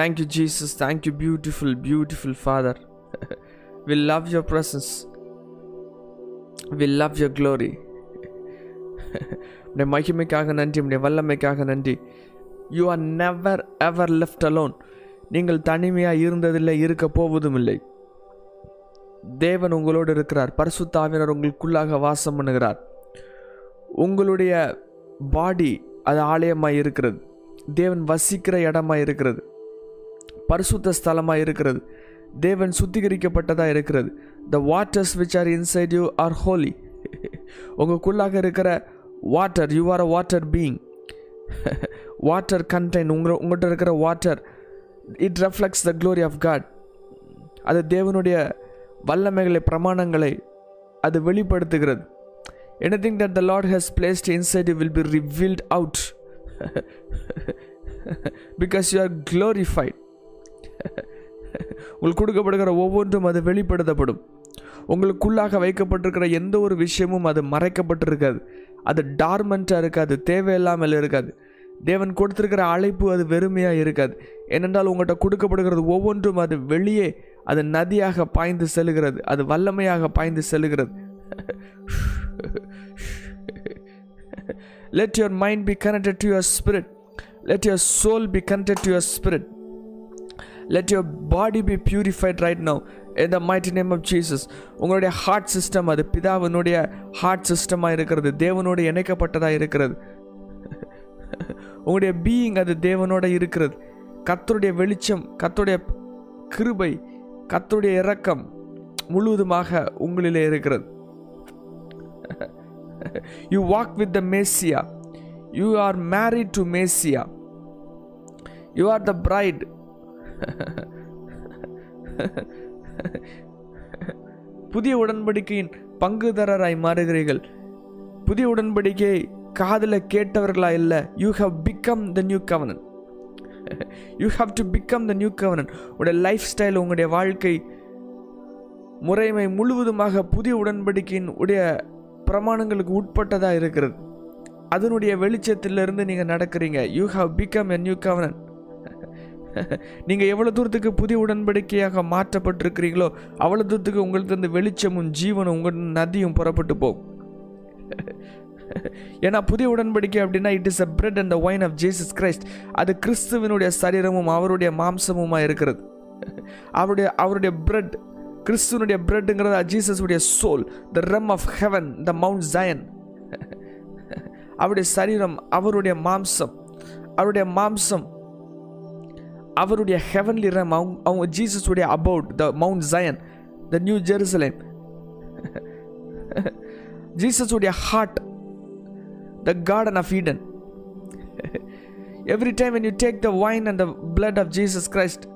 Thank you, Jesus. Thank you, beautiful, beautiful Father. we love your presence. We love your glory. உடைய மகிமைக்காக நன்றி உடைய வல்லமைக்காக நன்றி you are never ever left alone நீங்கள் தனிமையாக இருந்ததில்லை இருக்க போவதும் இல்லை தேவன் உங்களோடு இருக்கிறார் பரிசுத்தாவினர் உங்களுக்குள்ளாக வாசம் பண்ணுகிறார் உங்களுடைய பாடி அது ஆலயமாக இருக்கிறது தேவன் வசிக்கிற இடமாக இருக்கிறது பரிசுத்த ஸ்தலமாக இருக்கிறது. தேவன் சுத்திகரிக்கப்பட்டதாக இருக்கிறது. The waters which are inside you are holy உங்களுக்குள்ளாக இருக்கிற water you are a water being water contain உங்கள் உங்கள்கிட்ட இருக்கிற water it reflects the glory of God அது தேவனுடைய வல்லமைகளை பிரமாணங்களை அது வெளிப்படுத்துகிறது. Anything that the Lord has placed inside you will be revealed out because you are glorified உங்களுக்கு கொடுக்கப்படுகிற ஒவ்வொன்றும் அது வெளிப்படுத்தப்படும். உங்களுக்குள்ளாக வைக்கப்பட்டிருக்கிற எந்த ஒரு விஷயமும் அது மறைக்கப்பட்டிருக்காது. அது டார்மெண்ட்டாக இருக்காது தேவையில்லாமல் இருக்காது. தேவன் கொடுத்துருக்கிற அழைப்பு அது வெறுமையாக இருக்காது. ஏனென்றால் உங்கள்கிட்ட கொடுக்கப்படுகிறது ஒவ்வொன்றும் அது வெளியே அது நதியாக பாய்ந்து செல்கிறது அது வல்லமையாக பாய்ந்து செல்கிறது. Let your mind be connected to your spirit let your soul be connected to your spirit let your body be purified right now இந்த மைட்டி நேம் ஆஃப் ஜீசஸ் உங்களுடைய ஹார்ட் சிஸ்டம் அது பிதாவினுடைய ஹார்ட் சிஸ்டமாக இருக்கிறது. தேவனோடு இணைக்கப்பட்டதாக இருக்கிறது. உங்களுடைய பீயிங் அது தேவனோட இருக்கிறது. கத்தருடைய வெளிச்சம் கத்தருடைய கிருபை கத்தருடைய இரக்கம் முழுவதுமாக உங்களிலே இருக்கிறது. You walk with the Messiah you are married to Messiah you are the bride புதிய உடன்படிக்கையின் பங்குதாரராய் மாறுகிறீர்கள். புதிய உடன்படிக்கையை காதில் கேட்டவர்களா இல்லை you have become the new covenant you have to become the new covenant உடைய லைஃப் ஸ்டைல் உங்களுடைய வாழ்க்கை முறைமை முழுவதுமாக புதிய உடன்படிக்கையின் உடைய பிரமாணங்களுக்கு உட்பட்டதாக இருக்கிறது. அதனுடைய வெளிச்சத்திலிருந்து நீங்கள் நடக்கிறீங்க. You have become a new covenant நீங்கள் எவ்வளோ தூரத்துக்கு புதிய உடன்படிக்கையாக மாற்றப்பட்டிருக்கிறீங்களோ அவ்வளோ தூரத்துக்கு உங்களுக்கு இந்த வெளிச்சமும் ஜீவனும் உங்கள் நதியும் புறப்பட்டு போகும். ஏன்னா புதிய உடன்படிக்கை அப்படின்னா it is a bread and the wine of Jesus Christ அது கிறிஸ்துவனுடைய சரீரமும் அவருடைய மாம்சமுமாக இருக்கிறது. அவருடைய அவருடைய பிரெட் கிறிஸ்துவனுடைய பிரெட்டுங்கிறது ஜீசஸுடைய soul the realm of heaven the mount Zion அவருடைய சரீரம் அவருடைய மாம்சம் அவருடைய மாம்சம் அவருடைய ஹெவன்லி ரம் அவங்க அவங்க ஜீசஸுடைய about the mount Zion the new Jerusalem ஜீசஸுடைய heart the garden of Eden every time when you take the wine and the blood of Jesus Christ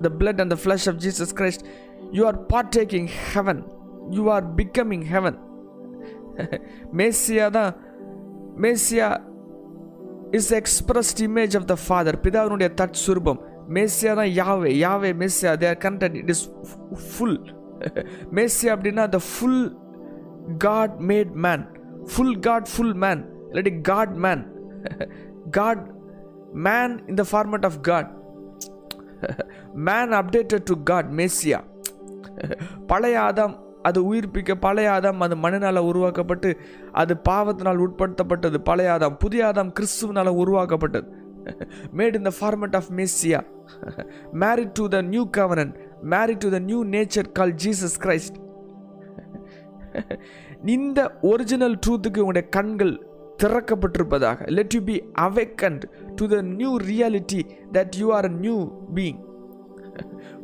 the blood and the flesh of Jesus Christ you are partaking heaven you are becoming heaven மேசியா தான் Messiah is expressed image of the father பிதாவினுடைய that சுரூபம் மேசியா தான் யாவே. யாவே மேசியா. They are content it is full Messiah அப்படின்னா the full God made man full God full man இல்லாட்டி God man God man in the format of God man updated to God Messiah. பழைய ஆதாம் அது உயிர்ப்பிக்க பழைய ஆதாம் அது மண்ணினால் உருவாக்கப்பட்டு அது பாவத்தினால் உட்படுத்தப்பட்டது. பழைய ஆதாம் புதிய ஆதாம் கிறிஸ்துவனால் உருவாக்கப்பட்டது. Made in the format of Messiah married to the new covenant married to the new nature call Jesus Christ இந்த ஒரிஜினல் ட்ரூத்துக்கு உங்களுடைய கண்கள் திறக்கப்பட்டிருப்பதாக. Let you be awakened to the new reality that you are a new being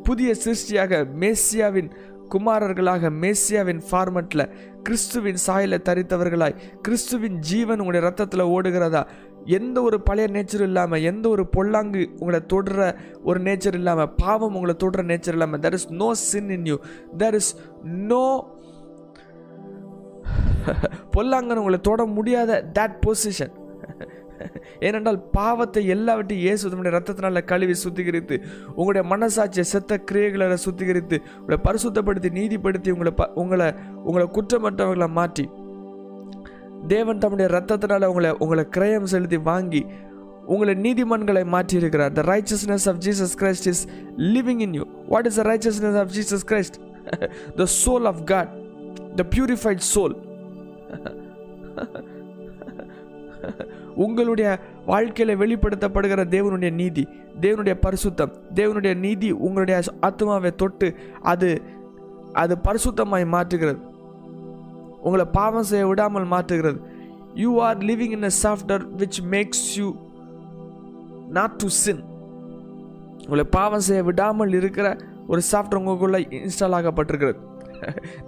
புதிய சிருஷ்டியாக மேசியாவின் குமாரர்களாக மேசியாவின் ஃபார்மட்டில் கிறிஸ்துவின் சாயலை தரித்தவர்களாய் கிறிஸ்துவின் ஜீவன் உங்களுடைய ரத்தத்தில் ஓடுகிறதா? எந்த ஒரு பழைய நேச்சர் இல்லாமல் எந்த ஒரு பொல்லாங்கு உங்களை தொடுற ஒரு நேச்சர் இல்லாமல் பாவம் உங்களை தொடுற நேச்சர் இல்லாமல் there is no sin in you there is no பொல்லாங்கன்னு உங்களை தொட முடியாத தட் பொசிஷன் ஏனென்றால் பாவத்தை எல்லாவற்றையும் இயேசு தம்முடைய ரத்தத்தினால கழுவி சுத்திகரித்து உங்களுடைய மனசாட்சியை செத்த கிரியைகளை சுத்திகரித்து உங்களை பரிசுத்தப்படுத்தி நீதிப்படுத்தி உங்களை ப உங்களை உங்களை குற்றமற்றவர்களை மாற்றி தேவன் தம்முடைய ரத்தத்தினால உங்களை உங்களை கிரயம் செலுத்தி வாங்கி உங்களை நீதிமன்களை மாற்றி இருக்கிறார் the righteousness of Jesus Christ is living in you what is the righteousness of Jesus Christ the soul of God the purified soul உங்களுடைய வாழ்க்கையில் வெளிப்படுத்தப்படுகிற தேவனுடைய நீதி தேவனுடைய பரிசுத்தம் தேவனுடைய நீதி உங்களுடைய ஆத்மாவை தொட்டு அது அது பரிசுத்தமாய் மாற்றுகிறது. உங்களை பாவம் செய்ய விடாமல் மாற்றுகிறது. You are living in a software which makes you not to sin உங்களை பாவம் செய்ய விடாமல் இருக்கிற ஒரு சாஃப்ட்வேர் உங்களுக்குள்ள இன்ஸ்டால் ஆகப்பட்டிருக்கிறது.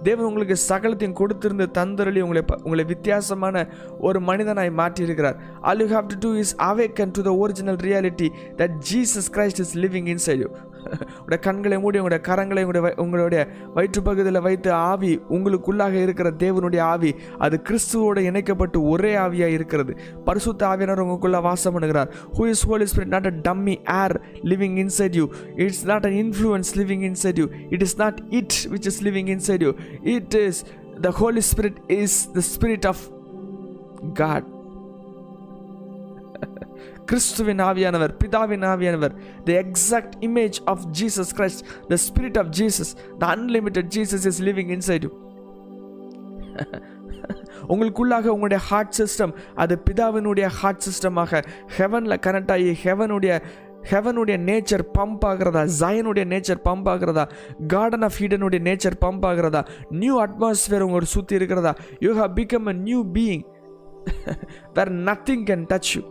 தேவன் உங்களுக்கு சகலத்தையும் கொடுத்திருந்து தந்தரளி உங்களை ப- உங்களை வித்தியாசமான ஒரு மனிதனாய் மாற்றியிருக்கிறார். All you have to do is awaken to the original reality that Jesus Christ is living inside you உடைய கண்களை மூடி உங்களுடைய கரங்களை உங்களுடைய உங்களுடைய வயிற்று பகுதியில் வைத்து ஆவி உங்களுக்குள்ளாக இருக்கிற தேவனுடைய ஆவி அது கிறிஸ்துவோட இணைக்கப்பட்டு ஒரே ஆவியாக இருக்கிறது. பரிசுத்த ஆவியினர் உங்களுக்குள்ள வாசம் பண்ணுகிறார் who is holy is not a dummy air living inside you it's not an influence living inside you it is not it which is living inside you it is the Holy Spirit is the spirit of God கிறிஸ்துவின் ஆவியானவர் பிதாவின் ஆவியானவர் the exact image of Jesus Christ the spirit of Jesus the unlimited Jesus is living inside you உங்களுக்குள்ளாக உங்களுடைய heart system அது பிதாவினுடைய heart சிஸ்டமாக ஹெவனில் connect ஆகி ஹெவனுடைய ஹெவனுடைய நேச்சர் பம்ப் ஆகிறதா ஜயனுடைய நேச்சர் பம்ப் ஆகிறதா கார்டன் ஆஃப் ஈடனுடைய நேச்சர் பம்ப் ஆகிறதா நியூ அட்மாஸ்ஃபியர் உங்களை சுற்றி இருக்கிறதா you have become a new being where nothing can touch you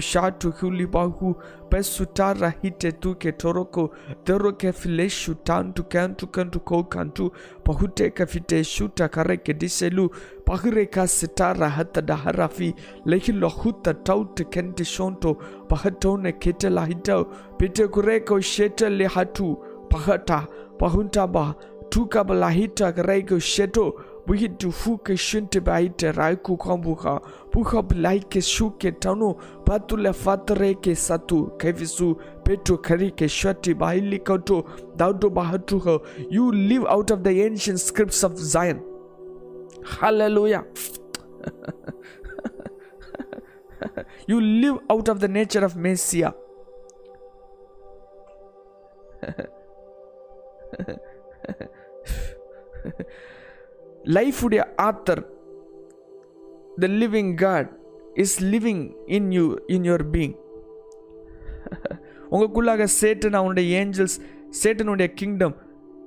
šatuhulibahu pesutara hitetuke toroko doroke fileshu tantu kentu kentu kolkantu pahuteka fiteshuta kareke diselu pahireka sitara hata daharafi lehilo huta taute kente shonto pahatone ketela hitao petekureko shetele hatu pahata pahuntaba tukabalahita kareko sheto Buhitu fuke shunte baite raiku kambuka Puha blaike shuke tanu Patule fatre ke satu Kevisu petu karike shati bahili kato Daudo bahatuho You live out of the ancient scripts of Zion Hallelujah You live out of the nature of Messiah லைஃபுடைய author the living God is living in you in your being உங்களுக்குள்ளாக Satan அவனுடைய angels சேட்டனுடைய kingdom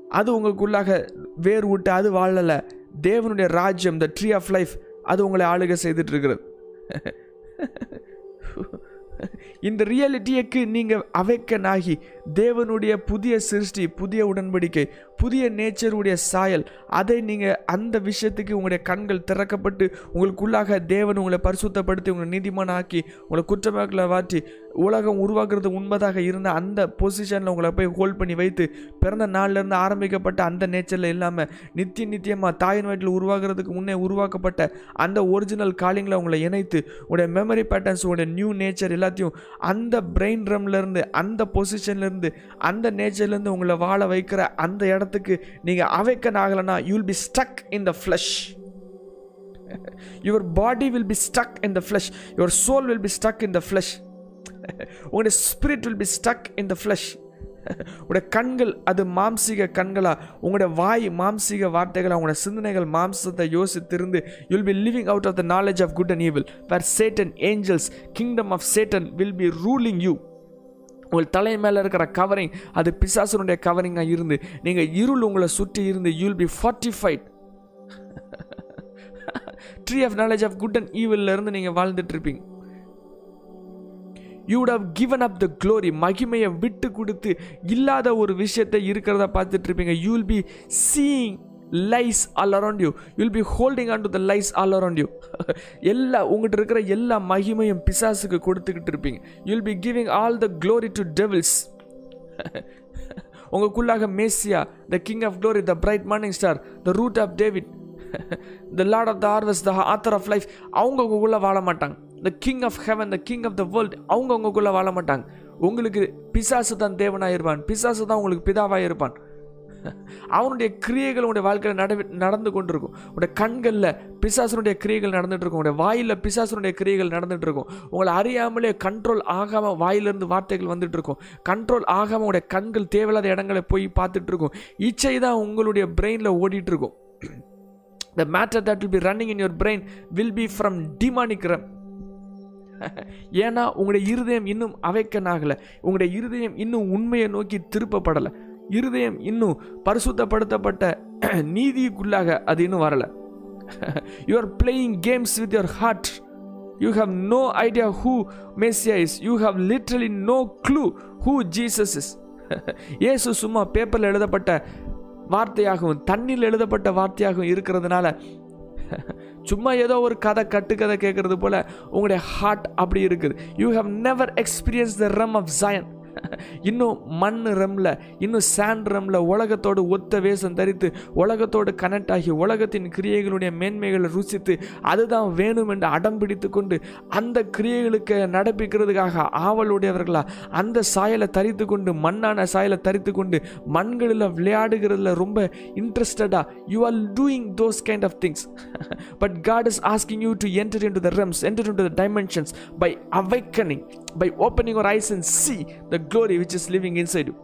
அது உங்களுக்குள்ளாக வேர் விட்டு அது வாழலை. தேவனுடைய ராஜ்யம் த tree of life அது உங்களை ஆளுகை செய்துட்டு இருக்கிறது. இந்த ரியாலிட்டியக்கு நீங்கள் அவைக்கன் ஆகி தேவனுடைய புதிய சிருஷ்டி புதிய உடன்படிக்கை புதிய நேச்சருடைய சாயல் அதை நீங்கள் அந்த விஷயத்துக்கு உங்களுடைய கண்கள் திறக்கப்பட்டு உங்களுக்குள்ளாக தேவன் உங்களை பரிசுத்தப்படுத்தி உங்களை நீதிமான ஆக்கி உங்களை குற்றவாக்களை மாற்றி உலகம் உருவாக்குறது உண்மைதாக இருந்த அந்த பொசிஷனில் உங்களை போய் ஹோல்ட் பண்ணி வைத்து பிறந்த நாள்லேருந்து ஆரம்பிக்கப்பட்ட அந்த நேச்சரில் இல்லாமல் நித்திய நித்தியமாக தாயின் வயிற்றில் உருவாகிறதுக்கு முன்னே உருவாக்கப்பட்ட அந்த ஒரிஜினல் காலிங்கில் உங்களை இணைத்து உடைய மெமரி பேட்டர்ன்ஸ் உடைய நியூ நேச்சர் எல்லாத்தையும் அந்த பிரெயின் ட்ரம்லேருந்து அந்த பொசிஷன்லேருந்து அந்த நேச்சர்லேருந்து உங்களை வாழ வைக்கிற அந்த இடத்துக்கு நீங்கள் அவைக்கன் ஆகலைன்னா you will be stuck in the flesh your body will be stuck in the flesh your soul will be stuck in the flesh உங்களுடைய spirit will be stuck in the flesh உங்களுடைய கண்கள் அது மாம்சீக கண்களா உங்களுடைய வாய் மாம்சீக வார்த்தைகளா உங்களுடைய சிந்தனைகள் மாம்சத்தை யோசித்திருந்து you'll be living out of the knowledge of good and evil where Satan angels kingdom of Satan will be ruling you உங்கள் தலை மேலே இருக்கிற கவரிங் அது பிசாசனுடைய கவரிங்காக இருந்து நீங்கள் இருள் உங்களை சுற்றி இருந்து you'll be fortified tree of knowledge of good and ஈவில்ல இருந்து நீங்கள் வாழ்ந்துட்டு இருப்பீங்க. You would given up the glory மகிமையை விட்டு கொடுத்து இல்லாத ஒரு விஷயத்தை இருக்கிறத பார்த்துட்டு இருப்பீங்க. You will be seeing lies all around you will be holding on to the lies all around you எல்லா உங்கள்கிட்ட இருக்கிற எல்லா மகிமையும் பிசாசுக்கு கொடுத்துக்கிட்டு இருப்பீங்க. You will be giving all the glory to devils உங்களுக்குள்ளாக Messiah the king of glory the bright morning star the root of David the Lord of the harvest the author of life அவங்க உங்களுக்குள்ளே வாழ மாட்டாங்க. The king of heaven the king of the world அவங்க அவங்கக்குள்ளே வாழ மாட்டாங்க. உங்களுக்கு பிசாசு தான் தேவனாக இருப்பான். பிசாசு தான் உங்களுக்கு பிதாவாக இருப்பான். அவனுடைய கிரியைகள் உங்களுடைய வாழ்க்கையில் நட நடந்து கொண்டிருக்கும். உங்களுடைய கண்களில் பிசாசனுடைய கிரியைகள் நடந்துகிட்டு இருக்கும். உங்களுடைய வாயில் பிசாசனுடைய கிரியைகள் நடந்துட்டு இருக்கும். உங்களை அறியாமலே கண்ட்ரோல் ஆகாமல் வாயிலிருந்து வார்த்தைகள் வந்துட்டு இருக்கும். கண்ட்ரோல் ஆகாமல் உங்களுடைய கண்கள் தேவையில்லாத இடங்களை போய் பார்த்துட்டு இருக்கும். இச்சை தான் உங்களுடைய பிரெயினில் ஓடிட்டுருக்கும் இருக்கும். Matter that will be running in your brain will be from demonic realm ஏன்னா உங்களுடைய இருதயம் இன்னும் அவைக்கன் ஆகலை உங்களுடைய இருதயம் இன்னும் உண்மையை நோக்கி திருப்பப்படலை. இருதயம் இன்னும் பரிசுத்தப்படுத்தப்பட்ட நீதிக்குள்ளாக அது இன்னும் வரலை. You are playing games with your heart you have no idea who Messiah is you have literally no clue who Jesus is ஏசு சும்மா பேப்பரில் எழுதப்பட்ட வார்த்தையாகவும் தண்ணியில் எழுதப்பட்ட வார்த்தையாகவும் இருக்கிறதுனால சும்மா ஏதோ ஒரு கதை கட்டுக்கதை கேட்கறது போல உங்களுடைய ஹார்ட் அப்படி இருக்குது. You have never experience the realm of Zion இன்னும் மண் ரம்ல இன்னும் சாண்ட் ரம்ல உலகத்தோடு ஒத்த வேஷம் தரித்து உலகத்தோடு கனெக்ட் ஆகி உலகத்தின் கிரியைகளுடைய மேன்மைகளை ருசித்து அதுதான் வேணும் என்று அடம் பிடித்து கொண்டு அந்த கிரியைகளுக்கு நடப்பிக்கிறதுக்காக ஆவலுடையவர்களா அந்த சாயலை தரித்து கொண்டு மண்ணான சாயலை தரித்து கொண்டு மண்களில் விளையாடுகிறதுல ரொம்ப இன்ட்ரெஸ்டடா you are doing those kind of things but God is asking you to enter in to the realms enter in to the dimensions by awakening by opening ஒரு eyes and see the glory which is living inside you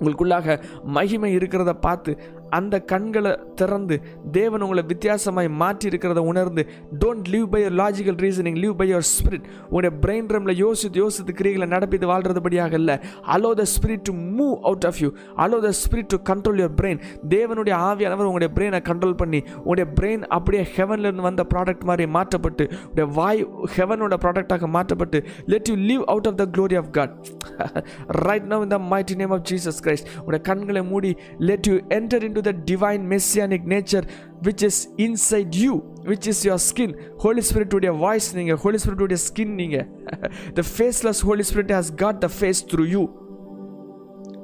உங்களுக்குள்ளாக மகிமை இருக்கிறத பார்த்து அந்த கண்களை திறந்து தேவன் உங்களை வித்தியாசமாய் மாற்றி இருக்கிறத உணர்ந்து don't live by your logical reasoning live by your spirit உங்களுடைய பிரெயின் ரம்ல யோசித்து யோசித்து கிரிகளை நடப்பித்து வாழ்றதுபடியாக இல்லை. Allow the spirit to move out of you allow the spirit to control your brain தேவனுடைய ஆவியானவர் உங்களுடைய பிரெயினை கண்ட்ரோல் பண்ணி உங்களுடைய பிரெயின் அப்படியே ஹெவன்லேருந்து வந்த ப்ராடக்ட் மாதிரி மாற்றப்பட்டு உடைய வாய் ஹெவனோட ப்ராடக்டாக மாற்றப்பட்டு let you live out of the glory of God right now இந்த mighty name of Jesus Christ உடைய கண்களை மூடி let you enter in To the divine messianic nature which is inside you which is your skin holy ஸ்பிரிட்டுடைய voice நீங்கள் Holi ஸ்பிரிட்டுடைய skin நீங்கள் the faceless holy spirit has got the face through you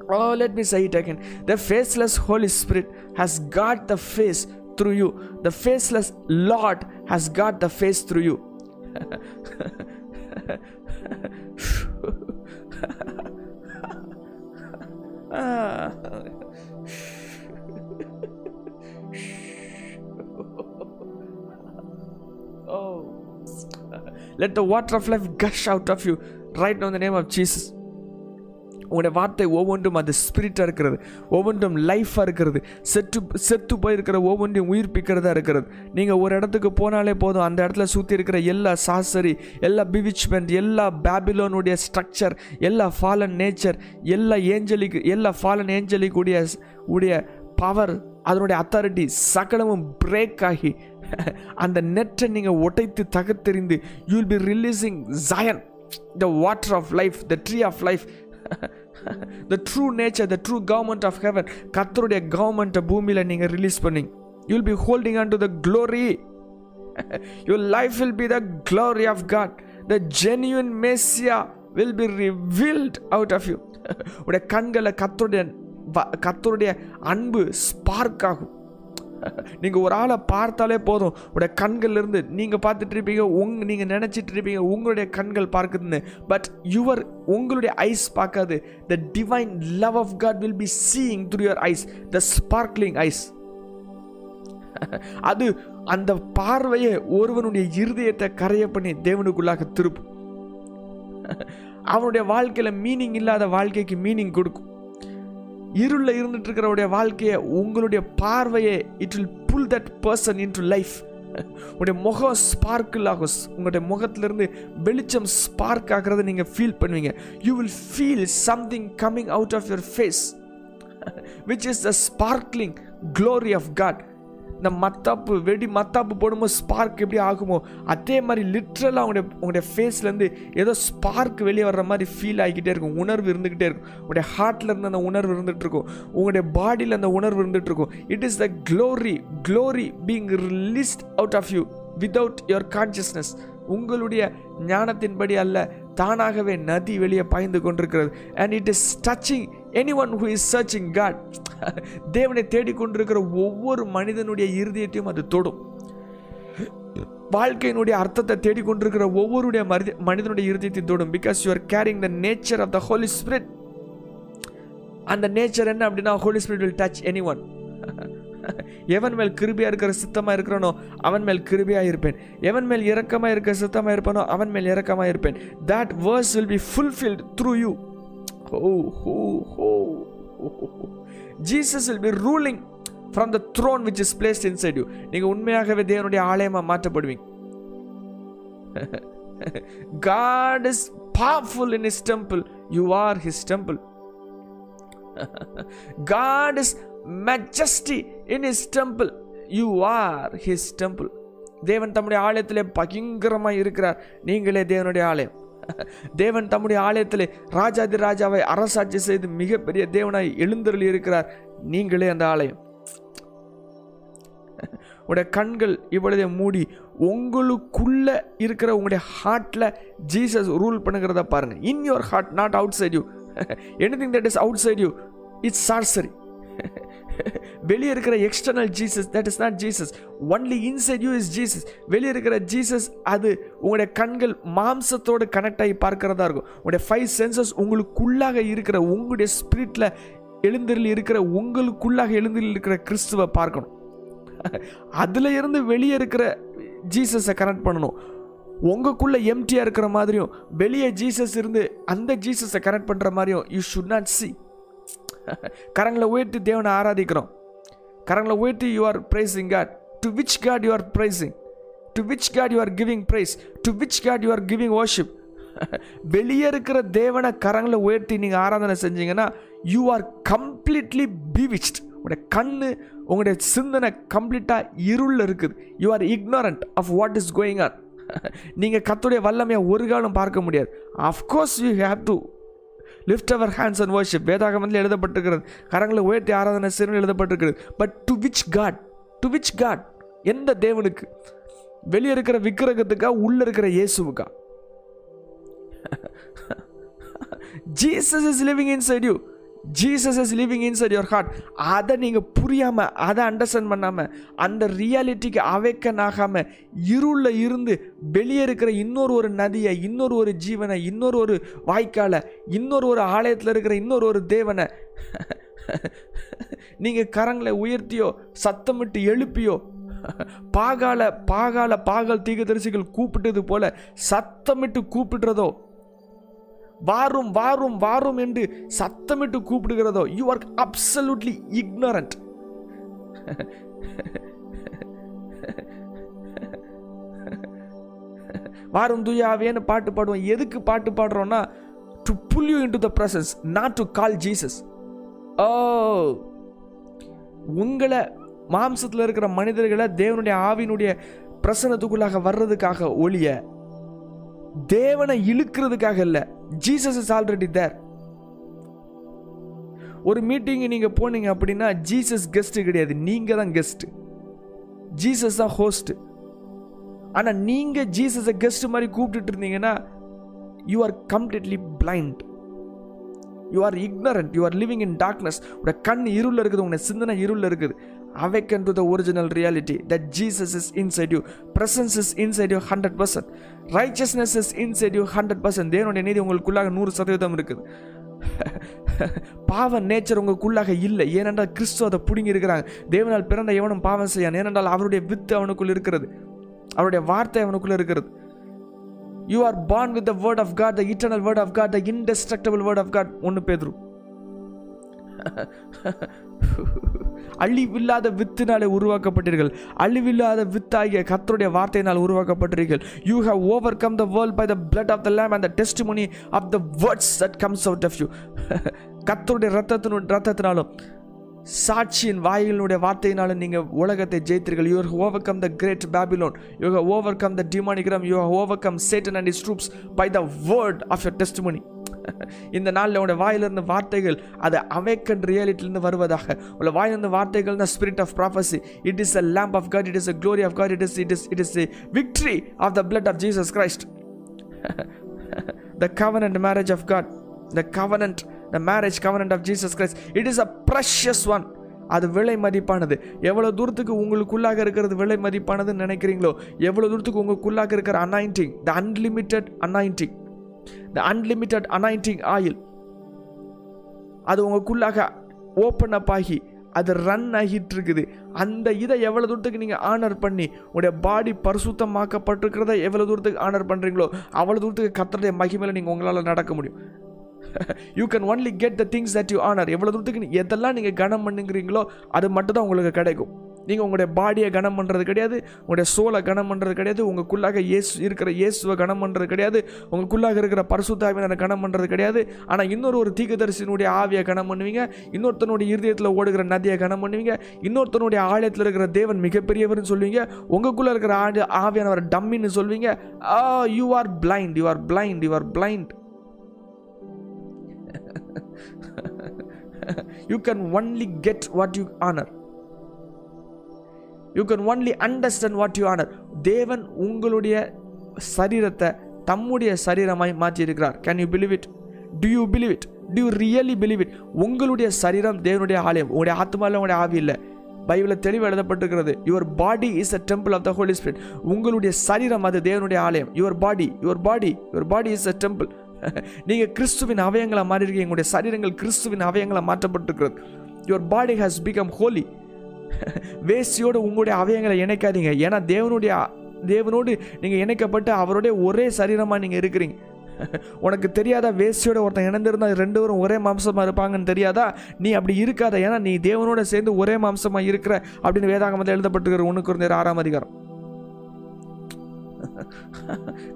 Oh, let me say it again. The faceless Holy Spirit has got the face through you. The faceless Lord has got the face through you. Ah. let the water of life gush out of you right now the name of Jesus உங்களுடைய வார்த்தை ஒவ்வொன்றும் அது ஸ்பிரிட்டாக இருக்கிறது. ஒவ்வொன்றும் லைஃபாக இருக்கிறது. செத்து செத்து போயிருக்கிற ஒவ்வொன்றையும் உயிர்ப்பிக்கிறதா இருக்கிறது. நீங்கள் ஒரு இடத்துக்கு போனாலே போதும். அந்த இடத்துல சுற்றி இருக்கிற எல்லா சாசரி எல்லா பிவிச்மெண்ட் எல்லா பேபிலோனுடைய ஸ்ட்ரக்சர் எல்லா ஃபாலன் நேச்சர் எல்லா ஏஞ்சலிக்கு எல்லா ஃபாலன் ஏஞ்சலிக்குடைய உடைய பவர் அதனுடைய அத்தாரிட்டி சகலமும் பிரேக் ஆகி அந்த நெட்டை நீங்கள் உடைத்து தகத்தெறிந்து you will be releasing Zion the water of life the tree of life the true nature the true government of heaven கத்தருடைய கவர்மெண்ட்டை பூமியில் நீங்கள் ரிலீஸ் பண்ணிங்க. You will be holding on to the glory your life will be the glory of God the genuine Messiah will be revealed out of you உடைய கண்களை கத்தருடைய கத்தருடைய அன்பு ஸ்பார்க் ஆகும். நீங்கள் ஒரு ஆளை பார்த்தாலே போதும். உடைய கண்கள்லேருந்து நீங்கள் பார்த்துட்டு இருப்பீங்க உங் நீங்கள் நினச்சிட்டு இருப்பீங்க உங்களுடைய கண்கள் பார்க்குதுன்னு. பட் யுவர் உங்களுடைய ஐஸ் பார்க்காது. The divine love of God will be seeing through your eyes the sparkling eyes அது அந்த பார்வையை ஒருவனுடைய இருதயத்தை கரைய பண்ணி தேவனுக்குள்ளாக திருப்பும். அவனுடைய வாழ்க்கையில் மீனிங் இல்லாத வாழ்க்கைக்கு மீனிங் கொடுக்கும். இருளில் இருந்துட்டு இருக்கிறவுடைய வாழ்க்கையை உங்களுடைய பார்வையை it will pull that person in to life உங்களுடைய முகம் ஸ்பார்க்கிள் ஆகும். உங்களுடைய முகத்திலிருந்து வெளிச்சம் ஸ்பார்க் ஆகிறத நீங்கள் ஃபீல் பண்ணுவீங்க. You will feel something coming out of your face which is the sparkling glory of God இந்த மத்தாப்பு வெடி மத்தாப்பு போடும்போது ஸ்பார்க் எப்படி ஆகுமோ அதே மாதிரி லிட்ரலாக அவங்களுடைய உங்களுடைய ஃபேஸ்லேருந்து ஏதோ ஸ்பார்க் வெளியே வர்ற மாதிரி ஃபீல் ஆகிக்கிட்டே இருக்கும். உணர்வு இருந்துக்கிட்டே இருக்கும். உங்களுடைய ஹார்ட்டில் இருந்து அந்த உணர்வு இருந்துகிட்டு இருக்கும். உங்களுடைய பாடியில் அந்த உணர்வு இருந்துகிட்டு இருக்கும். It is the glory glory being released out of you without your consciousness உங்களுடைய ஞானத்தின்படி அல்ல தானாகவே நதி வெளியே பாய்ந்து கொண்டிருக்கிறது. And it is touching anyone who is searching God தேவனை தேடிக்கொண்டிருக்கிற ஒவ்வொரு மனிதனுடைய இருதயத்தையும் அது தொடும். வாழ்க்கையினுடைய அர்த்தத்தை தேடிக்கொண்டிருக்கிற ஒவ்வொருடைய மனித மனிதனுடைய இருதயத்தை தொடும். Because you are carrying the nature of the Holy Spirit அந்த நேச்சர் என்ன அப்படின்னா Holy Spirit will touch anyone எவன் மேல் கிருபியா இருக்கிற சித்தமா இருக்கிறானோ அவன் மேல் கிருபியா இருப்பேன். எவன் மேல் இறக்கமா இருக்க சித்தமா இருப்பானோ அவன் மேல் இறக்கமாக இருப்பேன். That verse will be fulfilled through you ஹோ ஹோ ஹோ Jesus will be ruling from the throne which is placed inside you நீங்கள் உண்மையாகவே தேவனுடைய ஆலயமாக மாற்றப்படுவீங்க. God is powerful in his temple you are his temple God is majesty in his temple. You are his temple. தேவன் தம்முடைய ஆலயத்திலே பயங்கரமாக இருக்கிறார். நீங்களே தேவனுடைய ஆலயம். தேவன் தம்முடைய ஆலயத்திலே ராஜாதி ராஜாவை அரசாட்சி செய்து மிகப்பெரிய தேவனாய் எழுந்தருளி இருக்கிறார். நீங்களே அந்த ஆலயம். உடைய கண்கள் இவ்வளவு மூடி உங்களுக்குள்ள இருக்கிற உங்களுடைய ஹார்ட்ல ஜீசஸ் ரூல் பண்ணுகிறத பாருங்க. In your heart not outside you anything that is outside you it's sorcery வெளியே இருக்கிற external Jesus that is not Jesus only inside you is Jesus வெளியே இருக்கிற ஜீசஸ் அது உங்களுடைய கண்கள் மாம்சத்தோடு கனெக்ட் ஆகி பார்க்கிறதா இருக்கும். உங்களுடைய ஃபைவ் சென்சஸ் உங்களுக்குள்ளாக இருக்கிற உங்களுடைய ஸ்பிரிட்டில் எழுந்திரில் இருக்கிற உங்களுக்குள்ளாக எழுந்திரில் இருக்கிற கிறிஸ்துவை பார்க்கணும். அதில் இருந்து வெளியே இருக்கிற ஜீசஸை கனெக்ட் பண்ணணும். உங்களுக்குள்ளே எம்டியாக இருக்கிற மாதிரியும் வெளியே ஜீசஸ் இருந்து அந்த ஜீசஸை கனெக்ட் பண்ணுற மாதிரியும் யூ ஷுட் நாட் சி கரங்களை உயர்த்தி தேவனை ஆராதிக்கிறோம். கரங்களை உயர்த்தி you are praising God to which God you are praising to which God you are giving praise to which God you are giving worship வெளியே இருக்கிற தேவனை கரங்களை உயர்த்தி நீங்கள் ஆராதனை செஞ்சீங்கன்னா யூ ஆர் கம்ப்ளீட்லி பிவிச்ட் உங்களுடைய கண்ணு உங்களுடைய சிந்தனை கம்ப்ளீட்டாக இருளில் இருக்குது. You are ignorant of what is going on நீங்கள் கத்துடைய வல்லமையை ஒரு காலம் பார்க்க முடியாது. Of course you have to lift our hands and worship. வேதாகமத்தில் எழுதப்பட்டிருக்கிறது. கரங்களை உயர்த்தி ஆராதனை சிறு எழுதப்பட்டிருக்கிறது. But to which God to which God எந்த தேவனுக்கு? வெளியே இருக்கிற விக்கிரகத்துக்கா? உள்ளே இருக்கிற இயேசுவுக்கா? Jesus is living inside you Jesus is living inside your heart அதை நீங்கள் புரியாமல் அதை அண்டர்ஸ்டாண்ட் பண்ணாமல் அந்த ரியாலிட்டிக்கு அவேக்கன் ஆகாமல் இருளில் இருந்து வெளியே இருக்கிற இன்னொரு ஒரு நதியை இன்னொரு ஒரு ஜீவனை இன்னொரு ஒரு வாய்க்காலை இன்னொரு ஒரு ஆலயத்தில் இருக்கிற இன்னொரு ஒரு தேவனை நீங்கள் கரங்களை உயர்த்தியோ சத்தமிட்டு எழுப்பியோ பாகால பாகால பாகால் தீகதரிசிகள் கூப்பிட்டது போல சத்தமிட்டு கூப்பிடுறதோ வாரும் வாரும் வாரும் என்று சத்தமிட்டு கூப்பிடுகிறதோ யூ ஆர் அப்சல்யூட்லி இக்னரண்ட் வாரும் துயாவேன்னு பாட்டு பாடுவோம். எதுக்கு பாட்டு பாடுறோம்னா to pull you in to the presence not to call Jesus ஓ உங்களை மாம்சத்தில் இருக்கிற மனிதர்களை தேவனுடைய ஆவினுடைய பிரசனத்துக்குள்ளாக வர்றதுக்காக ஒளிய தேவனை இழுக்கிறதுக்காக இல்லை ஜீசஸ் இஸ் ஆல்ரெடி தேர் ஒரு மீட்டிங் நீங்க போனீங்க அப்படின்னா ஜீசஸ் கெஸ்ட் கிடையாது. நீங்க தான் கெஸ்ட் ஜீசஸ் தான் ஹோஸ்ட் ஆனா நீங்க ஜீசஸை கெஸ்ட் மாதிரி கூப்பிட்டுட்டு இருந்தீங்கன்னா you are completely blind you are ignorant you are living in darkness உடைய கண் இருளில் இருக்குது. உங்களுடைய சிந்தனை இருளில் இருக்குது. Awaken to the original reality the Jesus is inside you presence is inside you hundred percent richness is inside you hundred percent தேவனுடைய நீதி உங்களுக்குள்ளாக நூறு சதவீதம் இருக்குது. பாவ நேச்சர் உங்களுக்குள்ளாக இல்லை. ஏனென்றால் கிறிஸ்து அதை பிடுங்கி இருக்கிறாங்க தேவனால் பிறந்த எவனும் பாவம் செய்யான் ஏனென்றால் அவருடைய வித்து அவனுக்குள் இருக்கிறது. அவருடைய வார்த்தை அவனுக்குள்ள இருக்கிறது. You are born with the word of God the eternal word of God the indestructible word of God ஒன்று பேதுரு. அழிவில்லாத வித்தினாலே உருவாக்கப்பட்டீர்கள். அழிவில்லாத வித்தாகிய கத்தருடைய வார்த்தையினால் உருவாக்கப்பட்டீர்கள். You have overcome the world by the blood of the lamb and the testimony of the words that comes out of you கத்தருடைய ரத்தத்தினு ரத்தத்தினாலும் சாட்சியின் வாயிலினுடைய வார்த்தையினாலும் நீங்கள் உலகத்தை ஜெயித்தீர்கள். You overcome the great Babylon you overcome the demonic realm you overcome Satan and his troops by the word of your money இந்த நாளில் உடைய வாயிலிருந்து வார்த்தைகள் அது அவேக்கன் ரியாலிட்டிலிருந்து வருவதாக. உள்ள வாயிலிருந்து வார்த்தைகள் தான் spirit of prophecy it is a lamp of God it is a glory of God it is it is it is victory of the blood of Jesus Christ the covenant marriage of God the covenant the marriage covenant of Jesus Christ it is a precious one அது விலை மதிப்பானது. எவ்வளோ தூரத்துக்கு உங்களுக்குள்ளாக இருக்கிறது விலை மதிப்பானதுன்னு நினைக்கிறீங்களோ எவ்வளோ தூரத்துக்கு உங்களுக்குள்ளாக இருக்கிற anointing the unlimited anointing the unlimited anointing oil அது உங்களுக்குள்ளாக ஓப்பன் அப் ஆகி அது ரன் ஆகிட்டு இருக்குது அந்த இதை எவ்வளோ தூரத்துக்கு நீங்கள் ஆனர் பண்ணி உங்களுடைய பாடி பரிசுத்தமாக்கப்பட்டிருக்கிறத எவ்வளோ தூரத்துக்கு ஆனர் பண்ணுறீங்களோ அவ்வளோ தூரத்துக்கு கத்தருடைய மகிமையில் நீங்கள் உங்களால் நடக்க முடியும். You can only get the things that you honour எவ்வளோ தூரத்துக்கு எதெல்லாம் நீங்கள் கனம் பண்ணுங்கிறீங்களோ அது மட்டும் தான் உங்களுக்கு கிடைக்கும். நீங்கள் உங்களுடைய பாடியை கனம் பண்ணுறது கிடையாது உங்களுடைய சோலை கனம் பண்ணுறது கிடையாது உங்களுக்குள்ளாக இயேசு இருக்கிற இயேசுவை கனம் பண்ணுறது கிடையாது உங்களுக்குள்ளாக இருக்கிற பரிசுத்தாவினரை கனம் பண்ணுறது கிடையாது. ஆனால் இன்னொரு ஒரு தீர்க்கதரிசியினுடைய ஆவியை கனம் பண்ணுவீங்க இன்னொருத்தனுடைய இருதயத்தில் ஓடுகிற நதியை கனம் பண்ணுவீங்க இன்னொருத்தனுடைய ஆலயத்தில் இருக்கிற தேவன் மிகப்பெரியவர்னு சொல்லுவீங்க உங்களுக்குள்ளே இருக்கிற ஆடு ஆவியானவர் டம்மின்னு சொல்வீங்க ஆ you are blind you are blind you are blind you can only get what you honour you can only understand what you honour தேவன் உங்களுடைய சரீரத்தை தம்முடைய சரீரமாய் மாற்றியிருக்கிறார். Can you believe it do you believe it do you really believe it உங்களுடைய சரீரம் தேவனுடைய ஆலயம். உங்களுடைய ஆத்மாவில் உங்களுடைய ஆவி இல்லை. பைபிளில் தெளிவு எழுதப்பட்டிருக்கிறது your body is a temple of the Holy Spirit உங்களுடைய சரீரம் அது தேவனுடைய ஆலயம். Your body your body your body is a temple நீங்கள் கிறிஸ்துவின் அவயங்களை மாறி இருக்கீங்க உங்களுடைய சரீரங்கள் கிறிஸ்துவின் அவயங்களை மாற்றப்பட்டிருக்கிறது. Your body has become holy வேசியோடு உங்களுடைய அவயங்களை இணைக்காதீங்க. ஏன்னா தேவனுடைய தேவனோடு நீங்கள் இணைக்கப்பட்டு அவருடைய ஒரே சரீரமாக நீங்கள் இருக்கிறீங்க. உனக்கு தெரியாதா? வேசியோட ஒருத்தன் இணைந்திருந்தா ரெண்டு பேரும் ஒரே மாம்சமாக இருப்பாங்கன்னு தெரியாதா? நீ அப்படி இருக்காத. ஏன்னா நீ தேவனோட சேர்ந்து ஒரே மாம்சமாக இருக்கிற அப்படின்னு வேதாகமத்தில் எழுதப்பட்டிருக்கிற ஒன்று குறைந்த ஆறாம் அதிகாரம்.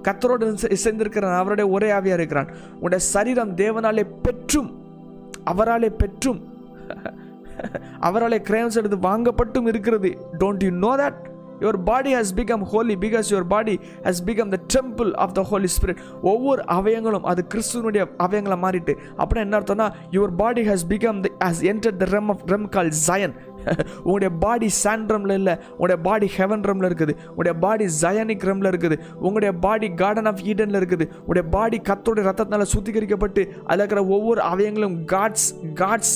கத்தரோடு சேர்ந்திருக்கிறான் அவருடைய ஒரே ஆவியாக இருக்கிறான். உன்னுடைய சரீரம் தேவனாலே பெற்றும் அவராலே பெற்றும். அவரால் கிரேம்ஸ் எடுத்து வாங்கப்பட்டும் இருக்கிறது. Don't you know that your body has become holy because your body has become the temple of the holy spirit ஒவ்வொரு அவயங்களும் அது கிறிஸ்துவனுடைய அவயங்களை மாறிட்டு. அப்படின்னா என்ன அர்த்தம்னா your body has become the has enter the realm of realm call Zion உங்களுடைய பாடி சாண்ட் ரம்ல இல்லை உங்களுடைய பாடி ஹெவன் ரம்ல இருக்குது. உங்களுடைய பாடி ஜயனிக் ரம்ல இருக்குது. உங்களுடைய பாடி கார்டன் ஆஃப் ஈடன்ல இருக்குது. உங்களுடைய பாடி கத்தோடைய ரத்தத்தினால சுத்திகரிக்கப்பட்டு அதில் இருக்கிற ஒவ்வொரு அவயங்களும் காட்ஸ் காட்ஸ்